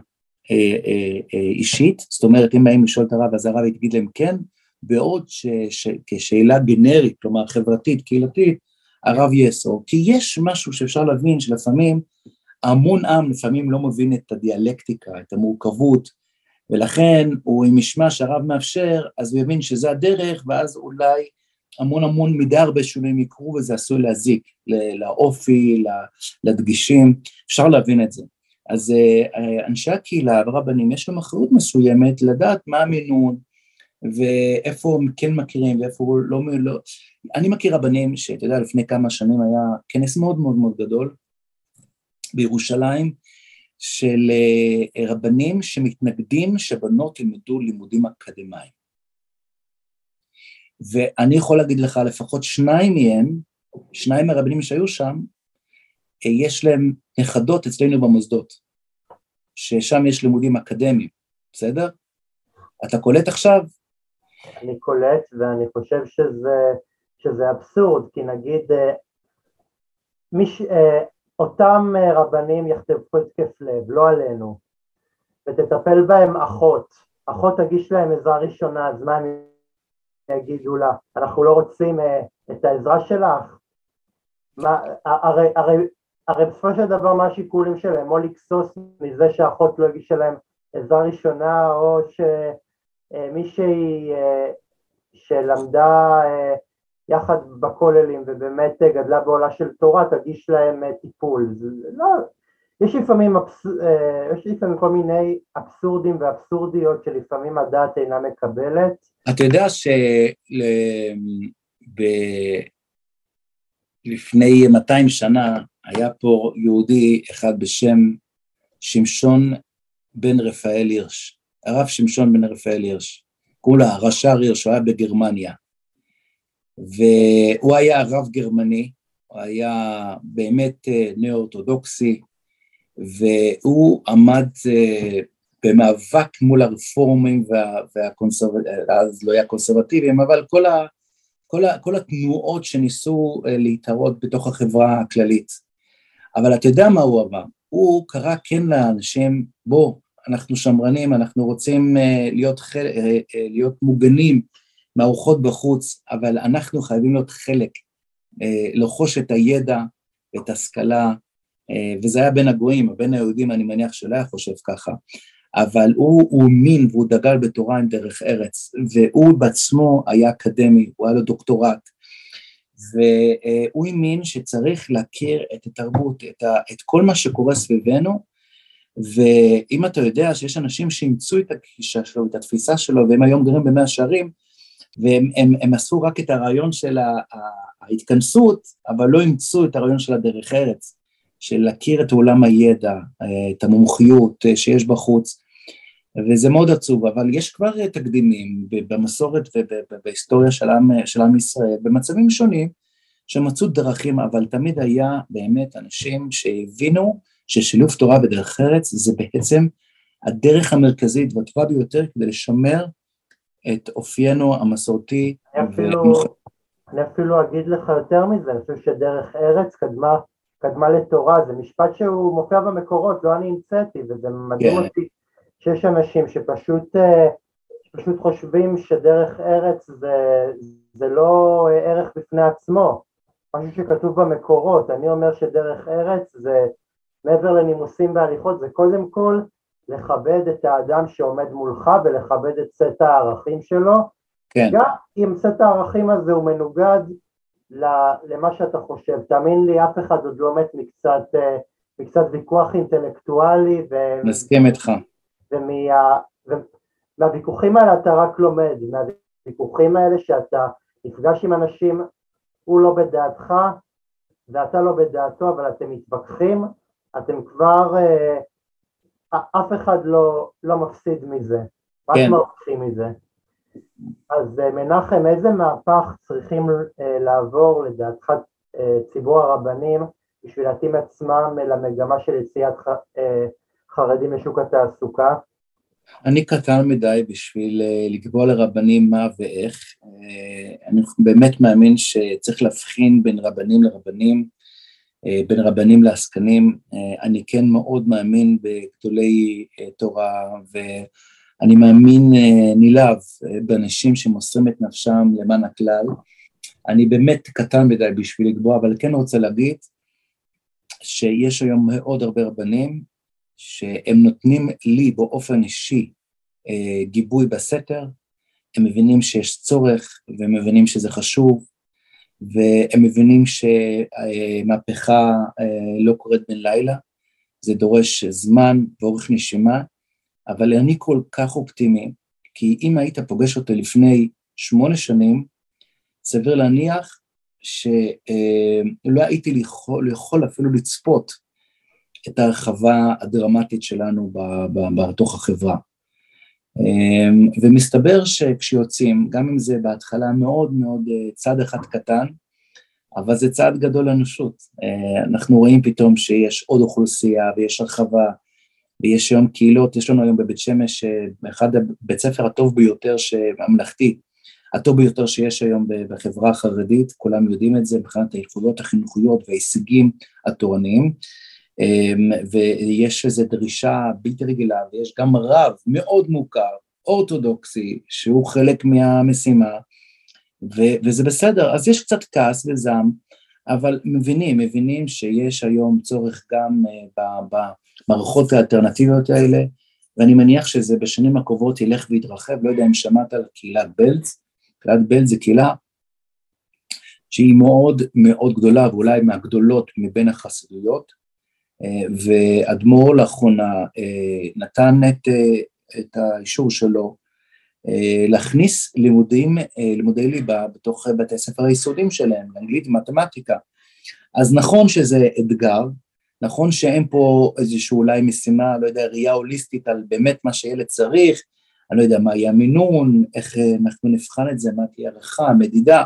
אה, אה, אה, אישית, זאת אומרת אם באים לשאול את הרב אז הרב יגיד להם כן, בעוד שכשאלה גנרית, כלומר חברתית, קהילתית, הרב יאסור, כי יש משהו שאפשר להבין שלפעמים המון עם לפעמים לא מבין את הדיאלקטיקה, את המורכבות, ולכן הוא אם ישמע שהרב מאפשר, אז הוא יבין שזה הדרך, ואז אולי המון המון מדי הרבה שינויים יקרו וזה עשוי להזיק לאופי, לדגישים, אפשר להבין את זה. אז אה, אנשי הקהילה ורבנים יש להם אחריות מסוימת לדעת מה המינון ואיפה הם כן מכירים ואיפה לא, לא, אני מכיר רבנים שאתה יודע לפני כמה שנים היה כנס מאוד מאוד מאוד גדול בירושלים של אה, רבנים שמתנגדים שבנות ילמדו לימודים אקדמיים. ואני יכול להגיד לך לפחות שניים מהם, שניים מהרבנים שהיו שם, אה, יש להם נכדות אצלנו במוסדות, ששם יש לימודים אקדמיים, בסדר? אתה קולט עכשיו? אני קולט ואני חושב שזה, שזה אבסורד, כי נגיד אה, מיש, אותם אה, רבנים יחטפו התקף לב, לא עלינו, ותטפל בהם אחות, אחות תגיש להם עזרה ראשונה, אז מה הם יגידו לה? אנחנו לא רוצים אה, את העזרה שלך? מה, הרי, הרי, הרי בסופו של דבר מה השיקולים שלהם? או לקסוס מזה שאחות לא הגישה להם עזרה ראשונה, או שמישהי אה, שלמדה יחד בכוללים ובאמת גדלה בעולה של תורה, תגיש להם אה, טיפול. לא, יש לפעמים, אבס, אה, יש לפעמים כל מיני אבסורדים ואבסורדיות שלפעמים הדעת אינה מקבלת. אתה יודע שלפני 200 שנה היה פה יהודי אחד בשם שמשון בן רפאל הירש, הרב שמשון בן רפאל הירש, כולה רש"ר הירש, הוא היה בגרמניה. והוא היה רב גרמני, הוא היה באמת אה, נאו-אורתודוקסי, והוא עמד אה, במאבק מול הרפורמים והקונסרבטיבים, אז לא היה קונסרבטיביים, אבל כל, ה, כל, ה, כל התנועות שניסו אה, להתערות בתוך החברה הכללית. אבל אתה יודע מה הוא עבר? הוא קרא כן לאנשים, בוא, אנחנו שמרנים, אנחנו רוצים להיות, להיות מוגנים מארוחות בחוץ, אבל אנחנו חייבים להיות חלק, אה, לרכוש את הידע, את ההשכלה, אה, וזה היה בין הגויים, בין היהודים אני מניח שלא היה חושב ככה, אבל הוא האמין והוא דגל בתורה עם דרך ארץ, והוא בעצמו היה אקדמי, הוא היה לו דוקטורט, והוא האמין שצריך להכיר את התרבות, את, ה, את כל מה שקורה סביבנו, ואם אתה יודע שיש אנשים שאימצו את הגישה שלו, את התפיסה שלו, והם היום גרים במאה שערים, והם הם, הם עשו רק את הרעיון של ההתכנסות, אבל לא אימצו את הרעיון של הדרך ארץ, של להכיר את עולם הידע, את המומחיות שיש בחוץ, וזה מאוד עצוב, אבל יש כבר תקדימים במסורת ובהיסטוריה של עם, של עם ישראל, במצבים שונים, שמצאו דרכים, אבל תמיד היה באמת אנשים שהבינו ששילוב תורה בדרך ארץ זה בעצם הדרך המרכזית והטובה ביותר כדי לשמר את אופיינו המסורתי. אני אפילו, אני אפילו אגיד לך יותר מזה, אני חושב שדרך ארץ קדמה, קדמה לתורה, זה משפט שהוא מופיע במקורות, לא אני המצאתי, וזה מדהים כן. אותי שיש אנשים שפשוט, אה, שפשוט חושבים שדרך ארץ זה, זה לא ערך בפני עצמו, משהו שכתוב במקורות, אני אומר שדרך ארץ זה מעבר לנימוסים והליכות, זה קודם כל לכבד את האדם שעומד מולך ולכבד את סט הערכים שלו. כן. גם אם סט הערכים הזה הוא מנוגד למה שאתה חושב. תאמין לי, אף אחד עוד לא מת מקצת, אה, מקצת ויכוח אינטלקטואלי. ו... מסכים איתך. ומה, ומהוויכוחים האלה אתה רק לומד, מהוויכוחים האלה שאתה נפגש עם אנשים, הוא לא בדעתך ואתה לא בדעתו, אבל אתם מתווכחים, אתם כבר, אה, אף אחד לא, לא מפסיד מזה, רק כן. מרוויחים מזה. אז אה, מנחם, איזה מהפך צריכים אה, לעבור לדעתך אה, ציבור הרבנים בשביל להתאים עצמם למגמה של יציאת חרדים לשוק התעסוקה? אני קטן מדי בשביל לקבוע לרבנים מה ואיך. אני באמת מאמין שצריך להבחין בין רבנים לרבנים, בין רבנים לעסקנים. אני כן מאוד מאמין בגדולי תורה ו... אני מאמין אה, נלהב אה, באנשים שמוסרים את נפשם למען הכלל. אני באמת קטן מדי בשביל לקבוע, אבל כן רוצה להגיד שיש היום מאוד הרבה רבנים שהם נותנים לי באופן אישי אה, גיבוי בסתר, הם מבינים שיש צורך והם מבינים שזה חשוב והם מבינים שמהפכה לא קורית בן לילה, זה דורש זמן ואורך נשימה אבל אני כל כך אופטימי, כי אם היית פוגש אותי לפני שמונה שנים, סביר להניח שלא הייתי יכול, יכול אפילו לצפות את ההרחבה הדרמטית שלנו בתוך החברה. ומסתבר שכשיוצאים, גם אם זה בהתחלה מאוד מאוד אה, צעד אחד קטן, אבל זה צעד גדול לאנושות. אה, אנחנו רואים פתאום שיש עוד אוכלוסייה ויש הרחבה, ויש היום קהילות, יש לנו היום בבית שמש, אה, אחד הבית ספר הטוב ביותר, הממלכתי, הטוב ביותר שיש היום בחברה החרדית, כולם יודעים את זה מבחינת היכולות החינוכיות וההישגים התורניים, אמ, ויש איזו דרישה בלתי רגילה, ויש גם רב מאוד מוכר, אורתודוקסי, שהוא חלק מהמשימה, ו- וזה בסדר, אז יש קצת כעס וזעם, אבל מבינים, מבינים שיש היום צורך גם uh, ב- ב- המערכות האלטרנטיביות האלה, ואני מניח שזה בשנים הקרובות ילך ויתרחב, לא יודע אם שמעת על קהילת בלץ, קהילת בלץ זה קהילה שהיא מאוד מאוד גדולה, ואולי מהגדולות מבין החסידויות, אה, ואדמו"ר לאחרונה אה, נתן את, אה, את האישור שלו להכניס לימודים, לימודי ליבה בתוך בתי הספר היסודיים שלהם, אנגלית ומתמטיקה. אז נכון שזה אתגר, נכון שאין פה איזושהי אולי משימה, לא יודע, ראייה הוליסטית על באמת מה שילד צריך, אני לא יודע מה יהיה המינון, איך אה, אנחנו נבחן את זה, מה תהיה הערכה, מדידה,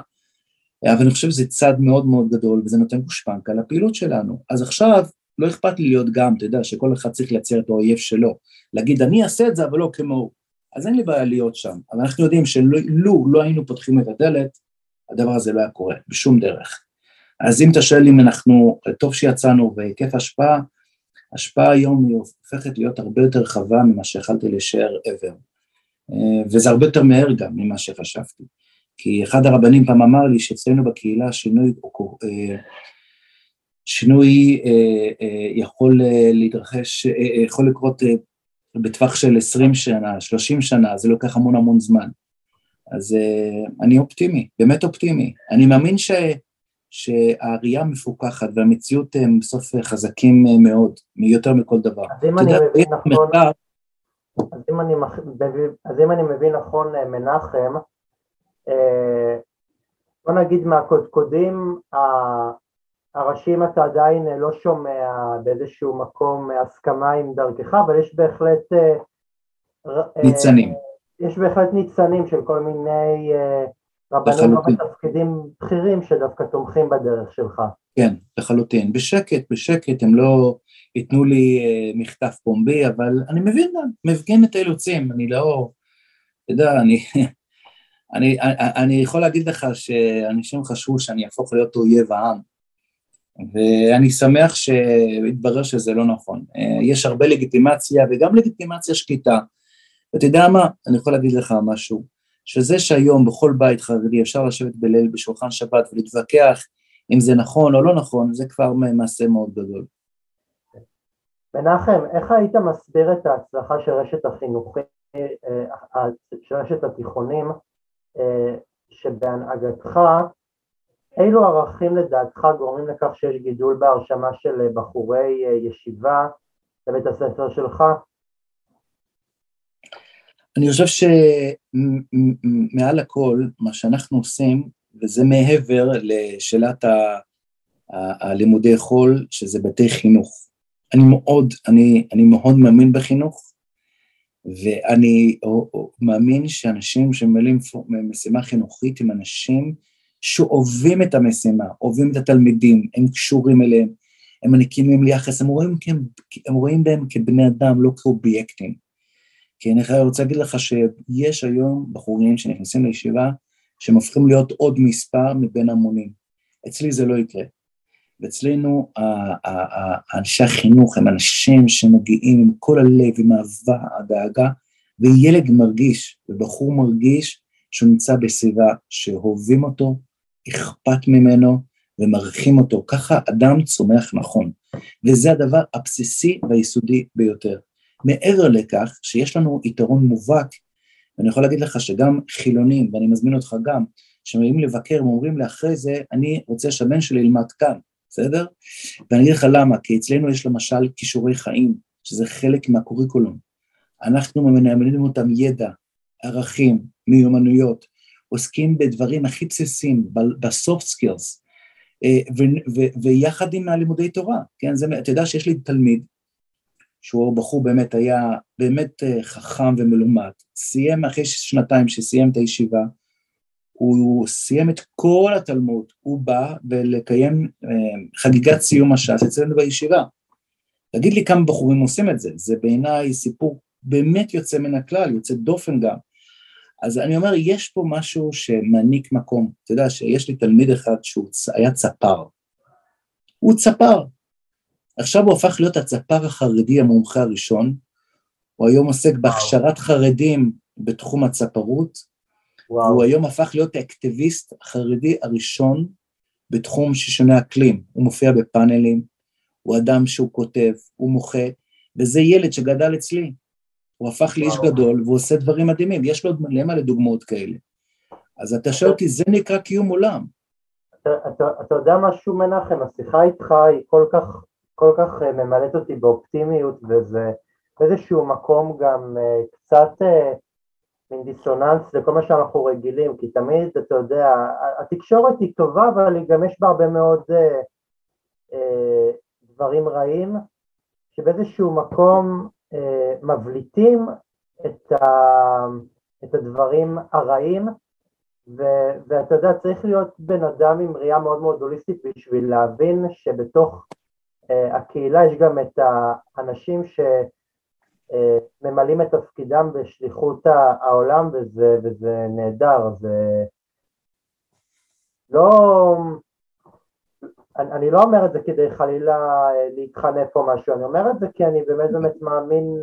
אבל אני חושב שזה צד מאוד מאוד גדול וזה נותן גושפנקה לפעילות שלנו. אז עכשיו לא אכפת לי להיות גם, אתה יודע, שכל אחד צריך לייצר את האויב שלו, להגיד אני אעשה את זה אבל לא כמו אז אין לי בעיה להיות שם, אבל אנחנו יודעים שלו לא היינו פותחים את הדלת, הדבר הזה לא היה קורה בשום דרך. אז אם אתה שואל אם אנחנו, טוב שיצאנו בהיקף השפעה, השפעה היום היא הופכת להיות הרבה יותר רחבה ממה שיכלתי לשער ever. אה, וזה הרבה יותר מהר גם ממה שחשבתי. כי אחד הרבנים פעם אמר לי שאצלנו בקהילה שינוי, אה, שינוי אה, יכול להתרחש, יכול לקרות בטווח של 20 שנה, 30 שנה, זה לוקח המון המון זמן. אז אני אופטימי, באמת אופטימי. אני מאמין ש... שהראייה מפוקחת והמציאות הם בסוף חזקים מאוד, יותר מכל דבר. אז אם, אני מבין נכון, אז, אם אני, אז אם אני מבין נכון, מנחם, אה, בוא נגיד מהקודקודים הראשיים אתה עדיין לא שומע באיזשהו מקום הסכמה עם דרכך, אבל יש בהחלט... אה, ניצנים. יש בהחלט ניצנים של כל מיני רבנים לא בתפקידים בכירים שדווקא תומכים בדרך שלך. כן, לחלוטין. בשקט, בשקט, הם לא ייתנו לי מכתב פומבי, אבל אני מבין מבין את האילוצים, אני לא... אתה יודע, אני, אני, אני יכול להגיד לך שאנשים חשבו שאני אהפוך להיות אויב העם, ואני שמח שהתברר שזה לא נכון. Uh, יש הרבה לגיטימציה, וגם לגיטימציה שקטה. ואתה יודע מה, אני יכול להגיד לך משהו. שזה שהיום בכל בית חרדי אפשר לשבת בליל בשולחן שבת ולהתווכח אם זה נכון או לא נכון, זה כבר מעשה מאוד גדול. מנחם, איך היית מסביר את ההצלחה של רשת החינוכי, אה, של רשת התיכונים, אה, שבהנהגתך אילו ערכים לדעתך גורמים לכך שיש גידול בהרשמה של בחורי ישיבה לבית הספר שלך? אני חושב שמעל הכל, מה שאנחנו עושים, וזה מעבר לשאלת ה... הלימודי חול, שזה בתי חינוך. אני מאוד, אני, אני מאוד מאמין בחינוך, ואני מאמין שאנשים שממלאים משימה חינוכית הם אנשים שאוהבים את המשימה, אוהבים את התלמידים, הם קשורים אליהם, הם מנקים להם ליחס, הם רואים, הם רואים בהם כבני אדם, לא כאובייקטים. כי אני רוצה להגיד לך שיש היום בחורים שנכנסים לישיבה, שהם הופכים להיות עוד מספר מבין המונים. אצלי זה לא יקרה. ואצלנו אנשי החינוך הם אנשים שמגיעים עם כל הלב, עם אהבה, הדאגה, וילד מרגיש, ובחור מרגיש שהוא נמצא בסביבה שאוהבים אותו, אכפת ממנו ומעריכים אותו. ככה אדם צומח נכון, וזה הדבר הבסיסי והיסודי ביותר. מעבר לכך, שיש לנו יתרון מובהק, ואני יכול להגיד לך שגם חילונים, ואני מזמין אותך גם, כשבאים לבקר, הם אומרים לי אחרי זה, אני רוצה שהבן שלי ילמד כאן. בסדר? ואני אגיד לך למה, כי אצלנו יש למשל כישורי חיים, שזה חלק מהקוריקולום. אנחנו מנהלים אותם ידע, ערכים, מיומנויות, עוסקים בדברים הכי בסיסיים, ב soft skills, אה, ויחד עם הלימודי תורה, כן? זה, אתה יודע שיש לי תלמיד, שהוא בחור באמת היה באמת אה, חכם ומלומד, סיים אחרי שנתיים שסיים את הישיבה, הוא סיים את כל התלמוד, הוא בא ולקיים אה, חגיגת סיום הש"ס אצלנו בישיבה. תגיד לי כמה בחורים עושים את זה, זה בעיניי סיפור באמת יוצא מן הכלל, יוצא דופן גם. אז אני אומר, יש פה משהו שמעניק מקום. אתה יודע שיש לי תלמיד אחד שהוא היה צפר. הוא צפר. עכשיו הוא הפך להיות הצפר החרדי המומחה הראשון, הוא היום עוסק בהכשרת חרדים בתחום הצפרות, וואו. הוא היום הפך להיות האקטיביסט החרדי הראשון בתחום ששונה אקלים. הוא מופיע בפאנלים, הוא אדם שהוא כותב, הוא מוחה, וזה ילד שגדל אצלי. הוא הפך לאיש גדול והוא עושה דברים מדהימים, יש לו מלא מלא דוגמאות כאלה. אז אתה שואל אותי, זה נקרא קיום עולם. אתה, אתה, אתה יודע משהו מנחם, השיחה איתך היא כל כך, כל כך אה, ממלאת אותי באופטימיות וזה באיזשהו מקום גם אה, קצת אה, מין דיסוננס לכל מה שאנחנו רגילים, כי תמיד, אתה יודע, התקשורת היא טובה, אבל גם יש בה הרבה מאוד אה, אה, דברים רעים, שבאיזשהו מקום מבליטים את, ה, את הדברים הרעים, ו, ואתה יודע, צריך להיות בן אדם עם ראייה מאוד מאוד הוליסטית בשביל להבין שבתוך אה, הקהילה יש גם את האנשים ש... אה, את תפקידם בשליחות העולם וזה, וזה נהדר, זה לא, אני, אני לא אומר את זה כדי חלילה אה, להתחנף או משהו, אני אומר את זה כי אני באמת באמת מאמין,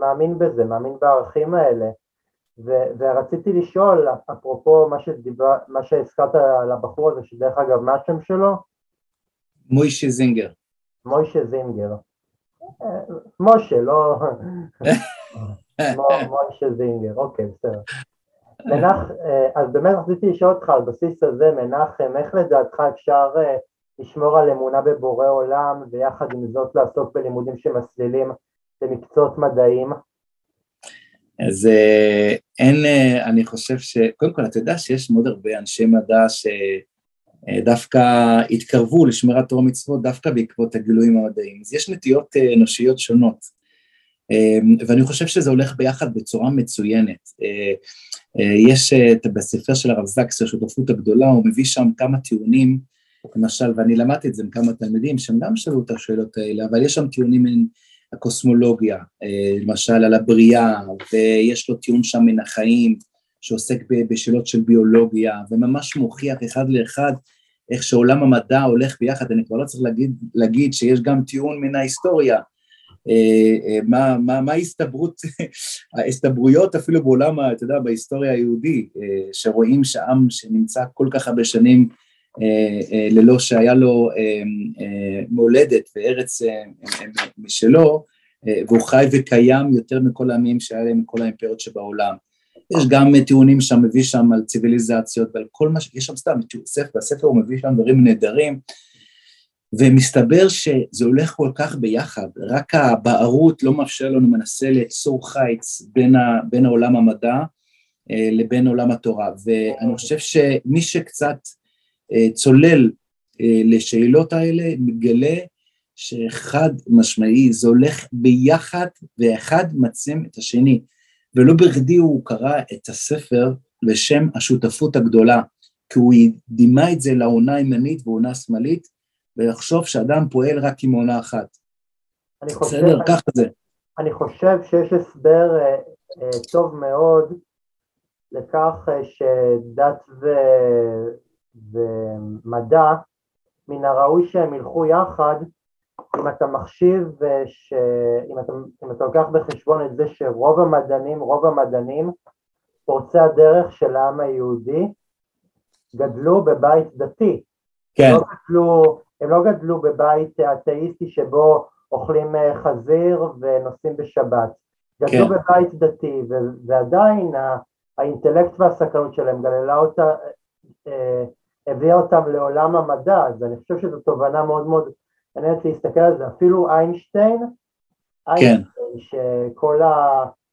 מאמין בזה, מאמין בערכים האלה ו, ורציתי לשאול, אפרופו מה, שדיבר, מה שהזכרת על הבחור הזה, שדרך אגב, מה השם שלו? מוישה זינגר. מוישה זינגר. משה, לא... משה זינגר, אוקיי, בסדר. מנח, אה, אז באמת רציתי לשאול אותך על בסיס הזה, מנחם, איך לדעתך אפשר אה, לשמור על אמונה בבורא עולם ויחד עם זאת לעסוק בלימודים שמסלילים למקצועות מדעיים? אז אה, אין, אני חושב ש... קודם כל, אתה יודע שיש מאוד הרבה אנשי מדע ש... אה, התקרבו לשמירת תורה מצוות דווקא בעקבות הגילויים המדעיים. אז יש נטיות אה, אנושיות שונות, אה, ואני חושב שזה הולך ביחד בצורה מצוינת. יש בספר של הרב זקסר, שותפות הגדולה, הוא מביא שם כמה טיעונים, למשל, ואני למדתי את זה עם כמה תלמידים שהם גם שאלו את השאלות האלה, אבל יש שם טיעונים מן הקוסמולוגיה, למשל על הבריאה, ויש לו טיעון שם מן החיים, שעוסק בשאלות של ביולוגיה, וממש מוכיח אחד לאחד איך שעולם המדע הולך ביחד, אני כבר לא צריך להגיד, להגיד שיש גם טיעון מן ההיסטוריה, אה, אה, מה, מה, מה ההסתברות, ההסתברויות אפילו בעולם, אתה יודע, בהיסטוריה היהודי, אה, שרואים שעם שנמצא כל כך הרבה שנים ללא שהיה לו מולדת וארץ משלו, והוא חי וקיים יותר מכל העמים שהיה להם מכל האימפריות שבעולם. יש גם טיעונים שם, מביא שם על ציוויליזציות ועל כל מה ש... יש שם סתם, ספר, בספר הוא מביא שם דברים נהדרים, ומסתבר שזה הולך כל כך ביחד, רק הבערות לא מאפשר לנו, מנסה ליצור חיץ בין, ה, בין העולם המדע אה, לבין עולם התורה, ואני חושב שמי שקצת אה, צולל אה, לשאלות האלה, מגלה שאחד משמעי, זה הולך ביחד ואחד מצים את השני. ולא בכדי הוא קרא את הספר לשם השותפות הגדולה, כי הוא דימה את זה לעונה ימנית ועונה שמאלית, ולחשוב שאדם פועל רק עם עונה אחת. בסדר, ככה זה. אני חושב שיש הסבר uh, uh, טוב מאוד לכך uh, שדת ו... ומדע, מן הראוי שהם ילכו יחד, אם אתה מחשיב, ש... אם, אתה, אם אתה לוקח בחשבון את זה שרוב המדענים, רוב המדענים, פורצי הדרך של העם היהודי, גדלו בבית דתי. כן. לא גדלו, הם לא גדלו בבית אתאיסטי שבו אוכלים אה, חזיר ונוסעים בשבת. גדלו כן. בבית דתי, ו- ועדיין האינטלקט והסקרנות שלהם גללה אותה, אה, הביאה אותם לעולם המדע, אז אני חושב שזו תובנה מאוד מאוד מעניינת להסתכל על זה, אפילו איינשטיין, כן. איינשטיין שכל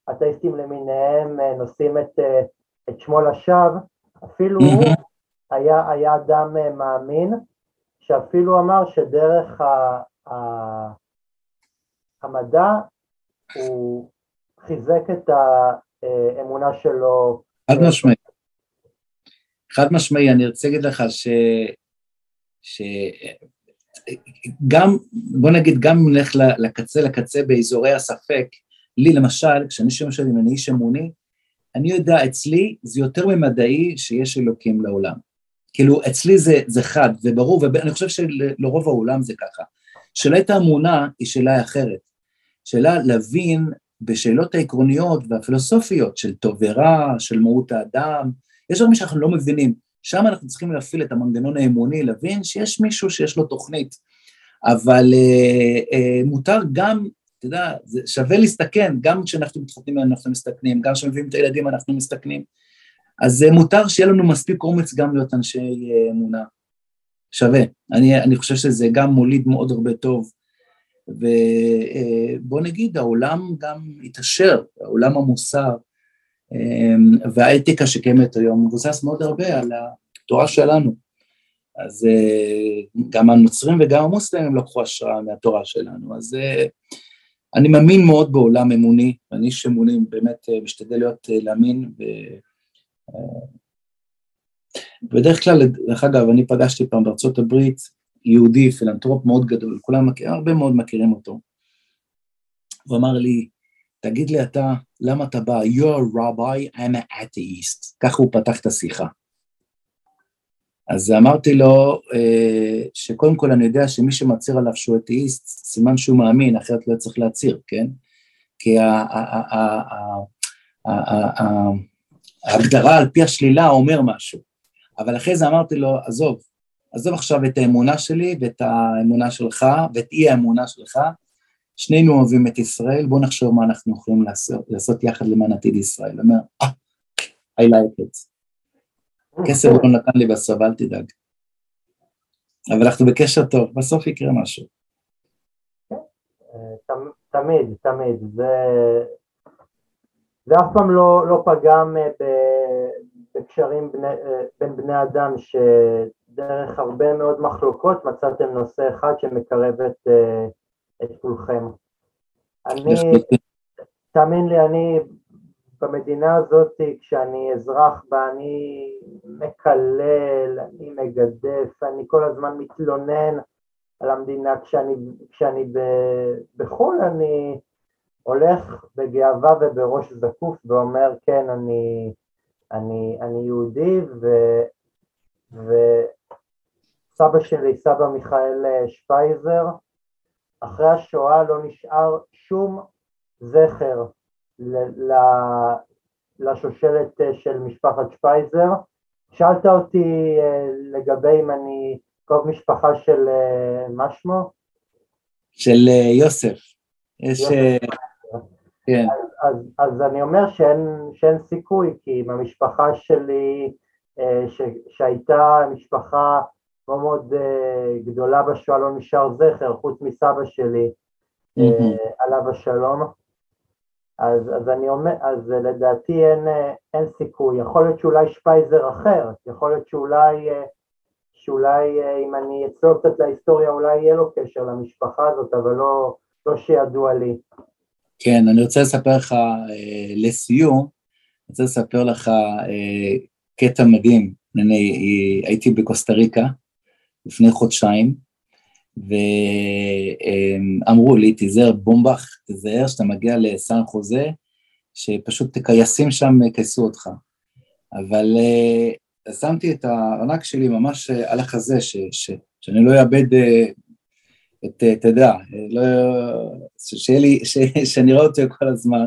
האתאיסטים למיניהם אה, נושאים את, אה, את שמו לשווא, אפילו הוא היה, היה אדם אה, מאמין, שאפילו אמר שדרך ה, ה, המדע הוא חיזק את האמונה שלו. חד משמעי. חד משמעי, אני רוצה להגיד לך ש... ש... גם, בוא נגיד, גם אם נלך לקצה לקצה באזורי הספק, לי למשל, כשאני שומע שאני אני איש אמוני, אני יודע, אצלי זה יותר ממדעי שיש אלוקים לעולם. כאילו, אצלי זה, זה חד וברור, ואני חושב שלרוב העולם זה ככה. שאלת האמונה היא שאלה אחרת. שאלה להבין בשאלות העקרוניות והפילוסופיות של טוב ורע, של מהות האדם, יש דברים שאנחנו לא מבינים. שם אנחנו צריכים להפעיל את המנגנון האמוני, להבין שיש מישהו שיש לו תוכנית. אבל אה, אה, מותר גם, אתה יודע, זה שווה להסתכן, גם כשאנחנו מתחתנים אנחנו מסתכנים, גם כשמביאים את הילדים אנחנו מסתכנים. אז אה, מותר שיהיה לנו מספיק אומץ גם להיות אנשי אה, אמונה. שווה. אני, אני חושב שזה גם מוליד מאוד הרבה טוב. ובוא אה, נגיד, העולם גם התעשר, העולם המוסר, והאתיקה שקיימת היום מבוסס מאוד הרבה על התורה שלנו. אז אה, גם הנוצרים וגם המוסלמים לקחו השראה מהתורה שלנו, אז אה, אני מאמין מאוד בעולם אמוני, ואני איש אמוני באמת אה, משתדל להיות, להאמין, ו... בדרך כלל, דרך אגב, אני פגשתי פעם בארצות הברית יהודי, פילנטרופ מאוד גדול, כולם מכירים, הרבה מאוד מכירים אותו. הוא אמר לי, תגיד לי אתה, למה אתה בא? You're a rabbi, I'm an atheist. ככה הוא פתח את השיחה. אז אמרתי לו אה, שקודם כל אני יודע שמי שמצהיר עליו שהוא אתאיסט, סימן שהוא מאמין, אחרת לא צריך להצהיר, כן? כי ההגדרה על פי השלילה אומר משהו. אבל אחרי זה אמרתי לו, עזוב, עזוב עכשיו את האמונה שלי ואת האמונה שלך ואת אי האמונה שלך, שנינו אוהבים את ישראל, בואו נחשוב מה אנחנו יכולים לעשות, לעשות יחד למען עתיד ישראל. הוא אומר, אה, I like it. כסף לא נתן לי בסוף, אל תדאג. אבל אנחנו בקשר טוב, בסוף יקרה משהו. תמיד, תמיד. זה, זה אף פעם לא, לא פגם בקשרים בני, בין בני אדם, שדרך הרבה מאוד מחלוקות מצאתם נושא אחד שמקרב את, את כולכם. אני, תאמין לי, אני במדינה הזאת, כשאני אזרח בה, אני מקלל, אני מגדף, אני כל הזמן מתלונן על המדינה. כשאני, כשאני בחו"ל, אני הולך בגאווה ובראש זקוף ואומר, כן, אני, אני, אני יהודי, ו, וסבא שלי, סבא מיכאל שפייזר, אחרי השואה לא נשאר שום זכר לשושלת אה, של משפחת שפייזר. שאלת אותי אה, לגבי אם אני קרוב משפחה של, אה, מה שמו? של יוסף. יש... כן. אז, אז, אז אני אומר שאין, שאין סיכוי, כי עם המשפחה שלי, ש, שהייתה משפחה מאוד מאוד גדולה בשואה, לא נשאר זכר, חוץ מסבא שלי, mm-hmm. עליו השלום. אז, אז אני אומר, אז לדעתי אין, אין סיכוי, יכול להיות שאולי שפייזר אחר, יכול להיות שאולי, שאולי אם אני אצלול קצת להיסטוריה אולי יהיה לו קשר למשפחה הזאת, אבל לא, לא שידוע לי. כן, אני רוצה לספר לך אה, לסיום, אני רוצה לספר לך אה, קטע מדהים, אני אה, הייתי בקוסטה ריקה לפני חודשיים, ואמרו לי, תיזהר בומבך, תיזהר שאתה מגיע לסן חוזה, שפשוט טייסים שם יכייסו אותך. אבל uh, שמתי את הארנק שלי ממש על החזה, ש, ש, שאני לא אאבד uh, את, אתה יודע, לא, שאני אראה אותו כל הזמן,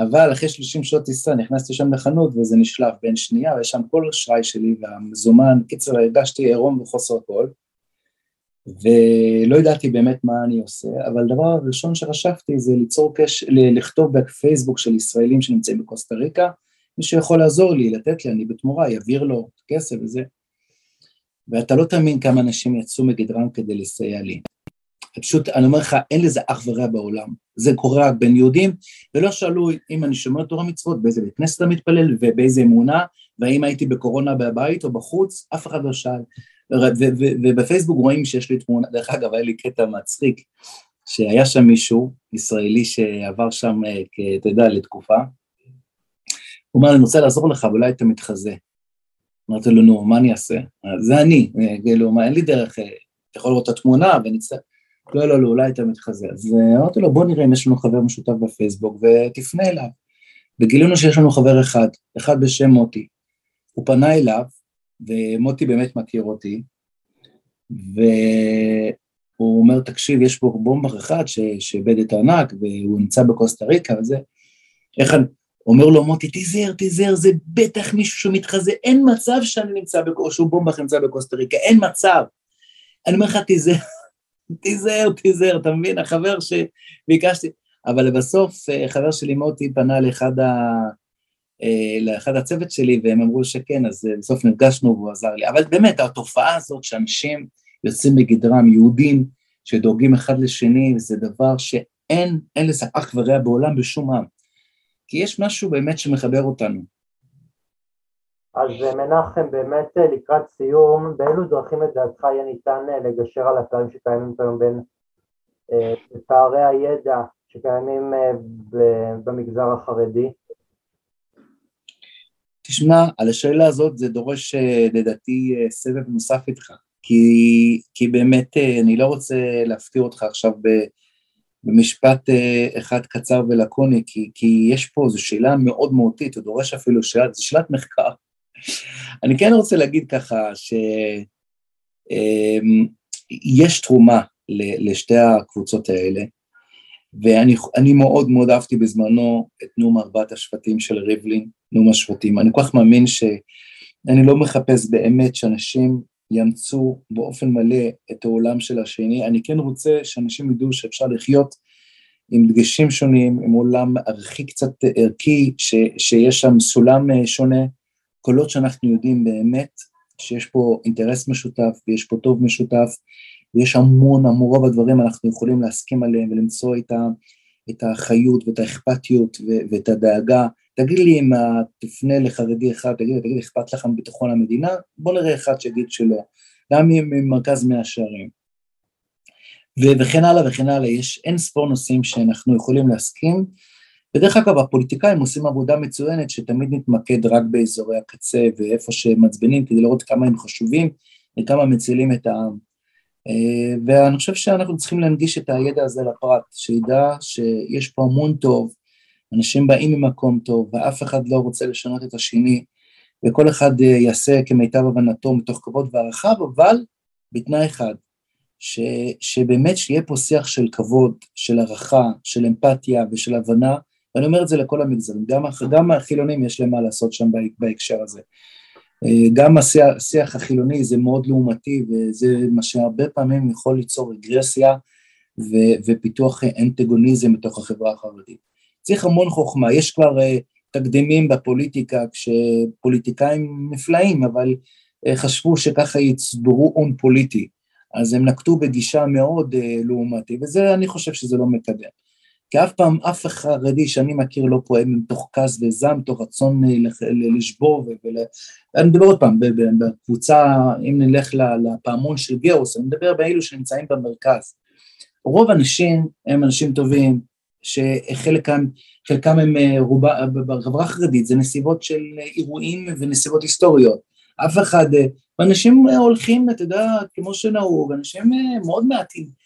אבל אחרי 30 שעות טיסה נכנסתי שם לחנות וזה נשלף בין שנייה, ויש שם כל אשראי שלי והמזומן, קיצר הרגשתי עירום וחוסר הכל, ולא ידעתי באמת מה אני עושה, אבל הדבר הראשון שחשבתי זה ליצור קשר, לכתוב בפייסבוק של ישראלים שנמצאים בקוסטה ריקה, מי שיכול לעזור לי, לתת לי, אני בתמורה, יעביר לו כסף וזה. ואתה לא תאמין כמה אנשים יצאו מגדרם כדי לסייע לי. פשוט, אני אומר לך, אין לזה אח ורע בעולם. זה קורה רק בין יהודים, ולא שאלו אם אני שומר תורה מצוות, באיזה בית כנסת אתה מתפלל ובאיזה אמונה, והאם הייתי בקורונה בבית או בחוץ, אף אחד לא שאל. ובפייסבוק רואים שיש לי תמונה, דרך אגב, היה לי קטע מצחיק, שהיה שם מישהו, ישראלי שעבר שם, אה, אתה יודע, לתקופה, הוא אמר, אני רוצה לעזור לך, אולי אתה מתחזה. אמרתי לו, נו, מה אני אעשה? זה אני, אה, כאילו, אין לי דרך, אה, אתה יכול לראות את התמונה ונצטרך... לא, לא, לא, אולי אתה מתחזה. אז אמרתי לו, בוא נראה אם יש לנו חבר משותף בפייסבוק ותפנה אליו. וגילינו שיש לנו חבר אחד, אחד בשם מוטי. הוא פנה אליו, ומוטי באמת מכיר אותי, והוא אומר, תקשיב, יש פה בומבר אחד שאיבד את הענק, והוא נמצא בקוסטה ריקה וזה, איך אני... אומר לו מוטי, תיזהר, תיזהר, זה בטח מישהו שמתחזה, אין מצב שאני נמצא, או שהוא בומבך נמצא בקוסטה ריקה, אין מצב. אני אומר לך, תיזהר, תיזהר, תיזהר, אתה מבין? החבר שביקשתי, אבל לבסוף אה, חבר שלי מוטי פנה לאחד, ה... אה, לאחד הצוות שלי והם אמרו שכן, אז אה, בסוף נפגשנו והוא עזר לי. אבל באמת, התופעה הזאת שאנשים יוצאים מגדרם, יהודים שדואגים אחד לשני, זה דבר שאין, אין לזה אח ורע בעולם בשום עם. כי יש משהו באמת שמחבר אותנו. אז מנחם, באמת לקראת סיום, באילו דרכים לדעתך יהיה ניתן לגשר על הפערים שקיימים היום בין פערי הידע שקיימים במגזר החרדי? תשמע, על השאלה הזאת זה דורש לדעתי סבב נוסף איתך, כי, כי באמת אני לא רוצה להפתיע אותך עכשיו במשפט אחד קצר ולקוני, כי, כי יש פה, זו שאלה מאוד מהותית, זה דורש אפילו שאלה, זו שאלת מחקר. אני כן רוצה להגיד ככה שיש אמ, תרומה לשתי הקבוצות האלה, ואני מאוד מאוד אהבתי בזמנו את נאום ארבעת השבטים של ריבלין, נאום השבטים. אני כל כך מאמין שאני לא מחפש באמת שאנשים יאמצו באופן מלא את העולם של השני, אני כן רוצה שאנשים ידעו שאפשר לחיות עם דגשים שונים, עם עולם ערכי קצת ערכי, ש, שיש שם סולם אה, שונה, קולות שאנחנו יודעים באמת שיש פה אינטרס משותף ויש פה טוב משותף ויש המון המון רוב הדברים אנחנו יכולים להסכים עליהם ולמצוא את, ה, את האחריות ואת האכפתיות ו, ואת הדאגה. תגיד לי אם תפנה לחרדי אחד, תגיד לי, תגיד לי, אכפת לך מביטחון המדינה? בוא נראה אחד שיגיד שלא, גם ממרכז מאה שערים. וכן הלאה וכן הלאה, יש אין ספור נושאים שאנחנו יכולים להסכים, ודרך אגב, הפוליטיקאים עושים עבודה מצוינת שתמיד נתמקד רק באזורי הקצה ואיפה שמעצבנים כדי לראות כמה הם חשובים וכמה מצילים את העם. אה, ואני חושב שאנחנו צריכים להנגיש את הידע הזה לפרט, שידע שיש פה המון טוב, אנשים באים ממקום טוב ואף אחד לא רוצה לשנות את השני, וכל אחד אה, יעשה כמיטב הבנתו מתוך כבוד והערכה, אבל בתנאי אחד, ש, שבאמת שיהיה פה שיח של כבוד, של הערכה, של אמפתיה ושל הבנה, ואני אומר את זה לכל המגזרים, גם, גם החילונים יש להם מה לעשות שם בהקשר הזה. אה, גם השיח, השיח החילוני זה מאוד לעומתי וזה מה שהרבה פעמים יכול ליצור רגרסיה ו, ופיתוח אנטגוניזם בתוך החברה החרדית. צריך המון חוכמה, יש כבר uh, תקדימים בפוליטיקה, כשפוליטיקאים נפלאים, אבל uh, חשבו שככה יצברו הון פוליטי, אז הם נקטו בגישה מאוד uh, לעומתי, וזה, אני חושב שזה לא מקדם. כי אף פעם, אף חרדי שאני מכיר לא פועל מתוך כעס וזעם, מתוך רצון לשבור, אני מדבר עוד פעם, בקבוצה, אם נלך לפעמון של גאוס, אני מדבר באלו שנמצאים במרכז. רוב האנשים הם אנשים טובים, שחלקם חלקם הם אה, רובה, בחברה החרדית זה נסיבות של אירועים ונסיבות היסטוריות. אף אחד, אה, ואנשים הולכים, אתה יודע, כמו שנהוג, אנשים אה, מאוד מעטים.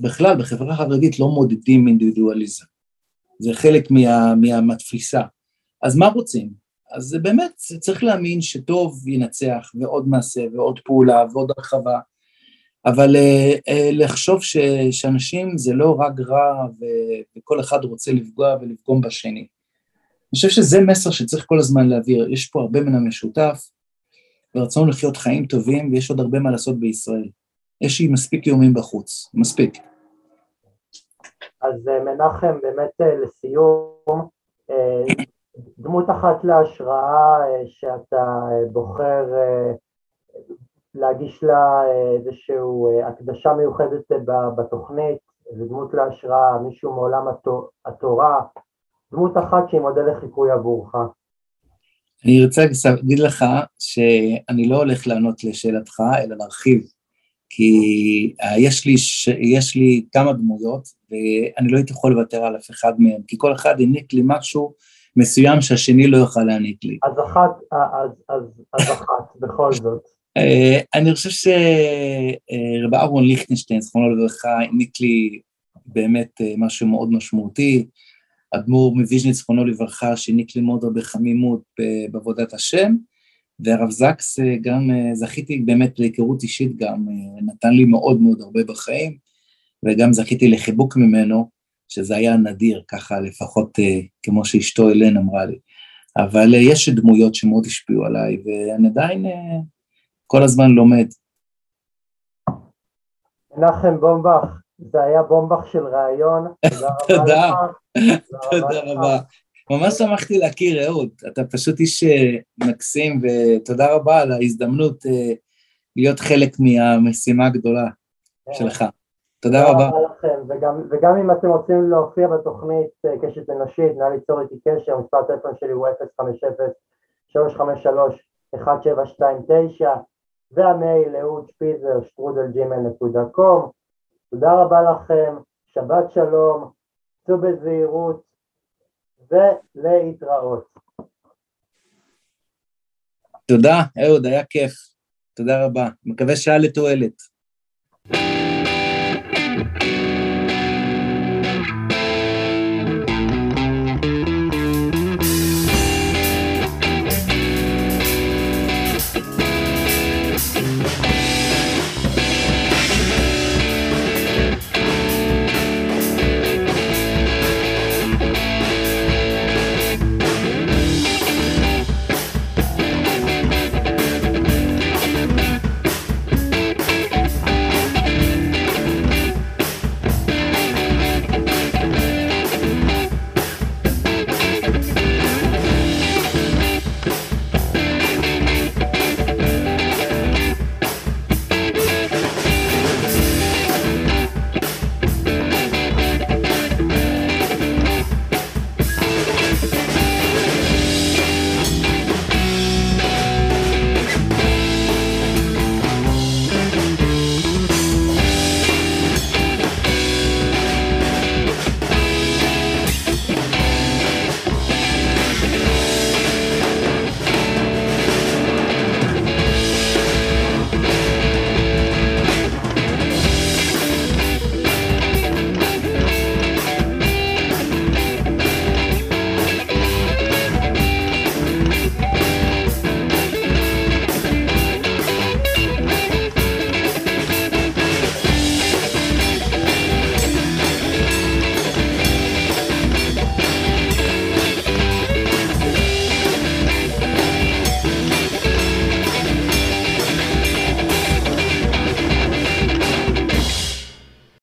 בכלל, בחברה החרדית לא מודדים אינדיבידואליזם. זה חלק מה, מה, מהתפיסה. אז מה רוצים? אז באמת צריך להאמין שטוב ינצח, ועוד מעשה, ועוד פעולה, ועוד הרחבה, אבל uh, uh, לחשוב ש, שאנשים זה לא רק רע ו, וכל אחד רוצה לפגוע ולפגום בשני. אני חושב שזה מסר שצריך כל הזמן להעביר, יש פה הרבה מן המשותף, ורצון לחיות חיים טובים, ויש עוד הרבה מה לעשות בישראל. יש לי מספיק איומים בחוץ, מספיק. אז אה, מנחם, באמת לסיום, דמות אחת להשראה שאתה בוחר להגיש לה אה, איזושהי אה, הקדשה מיוחדת אה, בתוכנית, איזו דמות להשראה, מישהו מעולם התורה, דמות אחת שהיא מודל לחיקוי עבורך. אני רוצה להגיד לך שאני לא הולך לענות לשאלתך, אלא להרחיב, כי יש לי, יש לי כמה דמויות, ואני לא הייתי יכול לוותר על אף אחד מהם, כי כל אחד העניק לי משהו מסוים שהשני לא יוכל להעניק לי. אז אחת, אז, אז, אז אחת, בכל זאת. אה, אני חושב שרב אהרון ליכטנשטיין, זכרונו לברכה, העניק לי באמת אה, משהו מאוד משמעותי. אדמו"ר מוויז'ניץ, זכרונו לברכה, שהעניק לי מאוד הרבה חמימות בעבודת השם, והרב זקס אה, גם זכיתי באמת להיכרות אישית גם, נתן לי מאוד מאוד הרבה בחיים, וגם זכיתי לחיבוק ממנו, שזה היה נדיר, ככה לפחות כמו שאשתו אלן אמרה לי. אבל יש דמויות שמאוד השפיעו עליי, ואני עדיין כל הזמן לומד. מנחם בומבך, זה היה בומבך של ראיון, תודה תודה רבה. ממש שמחתי להכיר, אהוד, אתה פשוט איש אה, מקסים, ותודה רבה על ההזדמנות אה, להיות חלק מהמשימה הגדולה כן. שלך. תודה רבה. וגם אם אתם רוצים להופיע בתוכנית אה, קשת אנושית, נא ליצור איתי קשר, מספר הטלפון שלי הוא 050-353-1729, והמייל אהוד שפיזר שטרודלג'ימל.קום. תודה רבה לכם, שבת שלום, צאו בזהירות ולהתראות. תודה, אהוד, היה כיף. תודה רבה. מקווה שהיה לתועלת.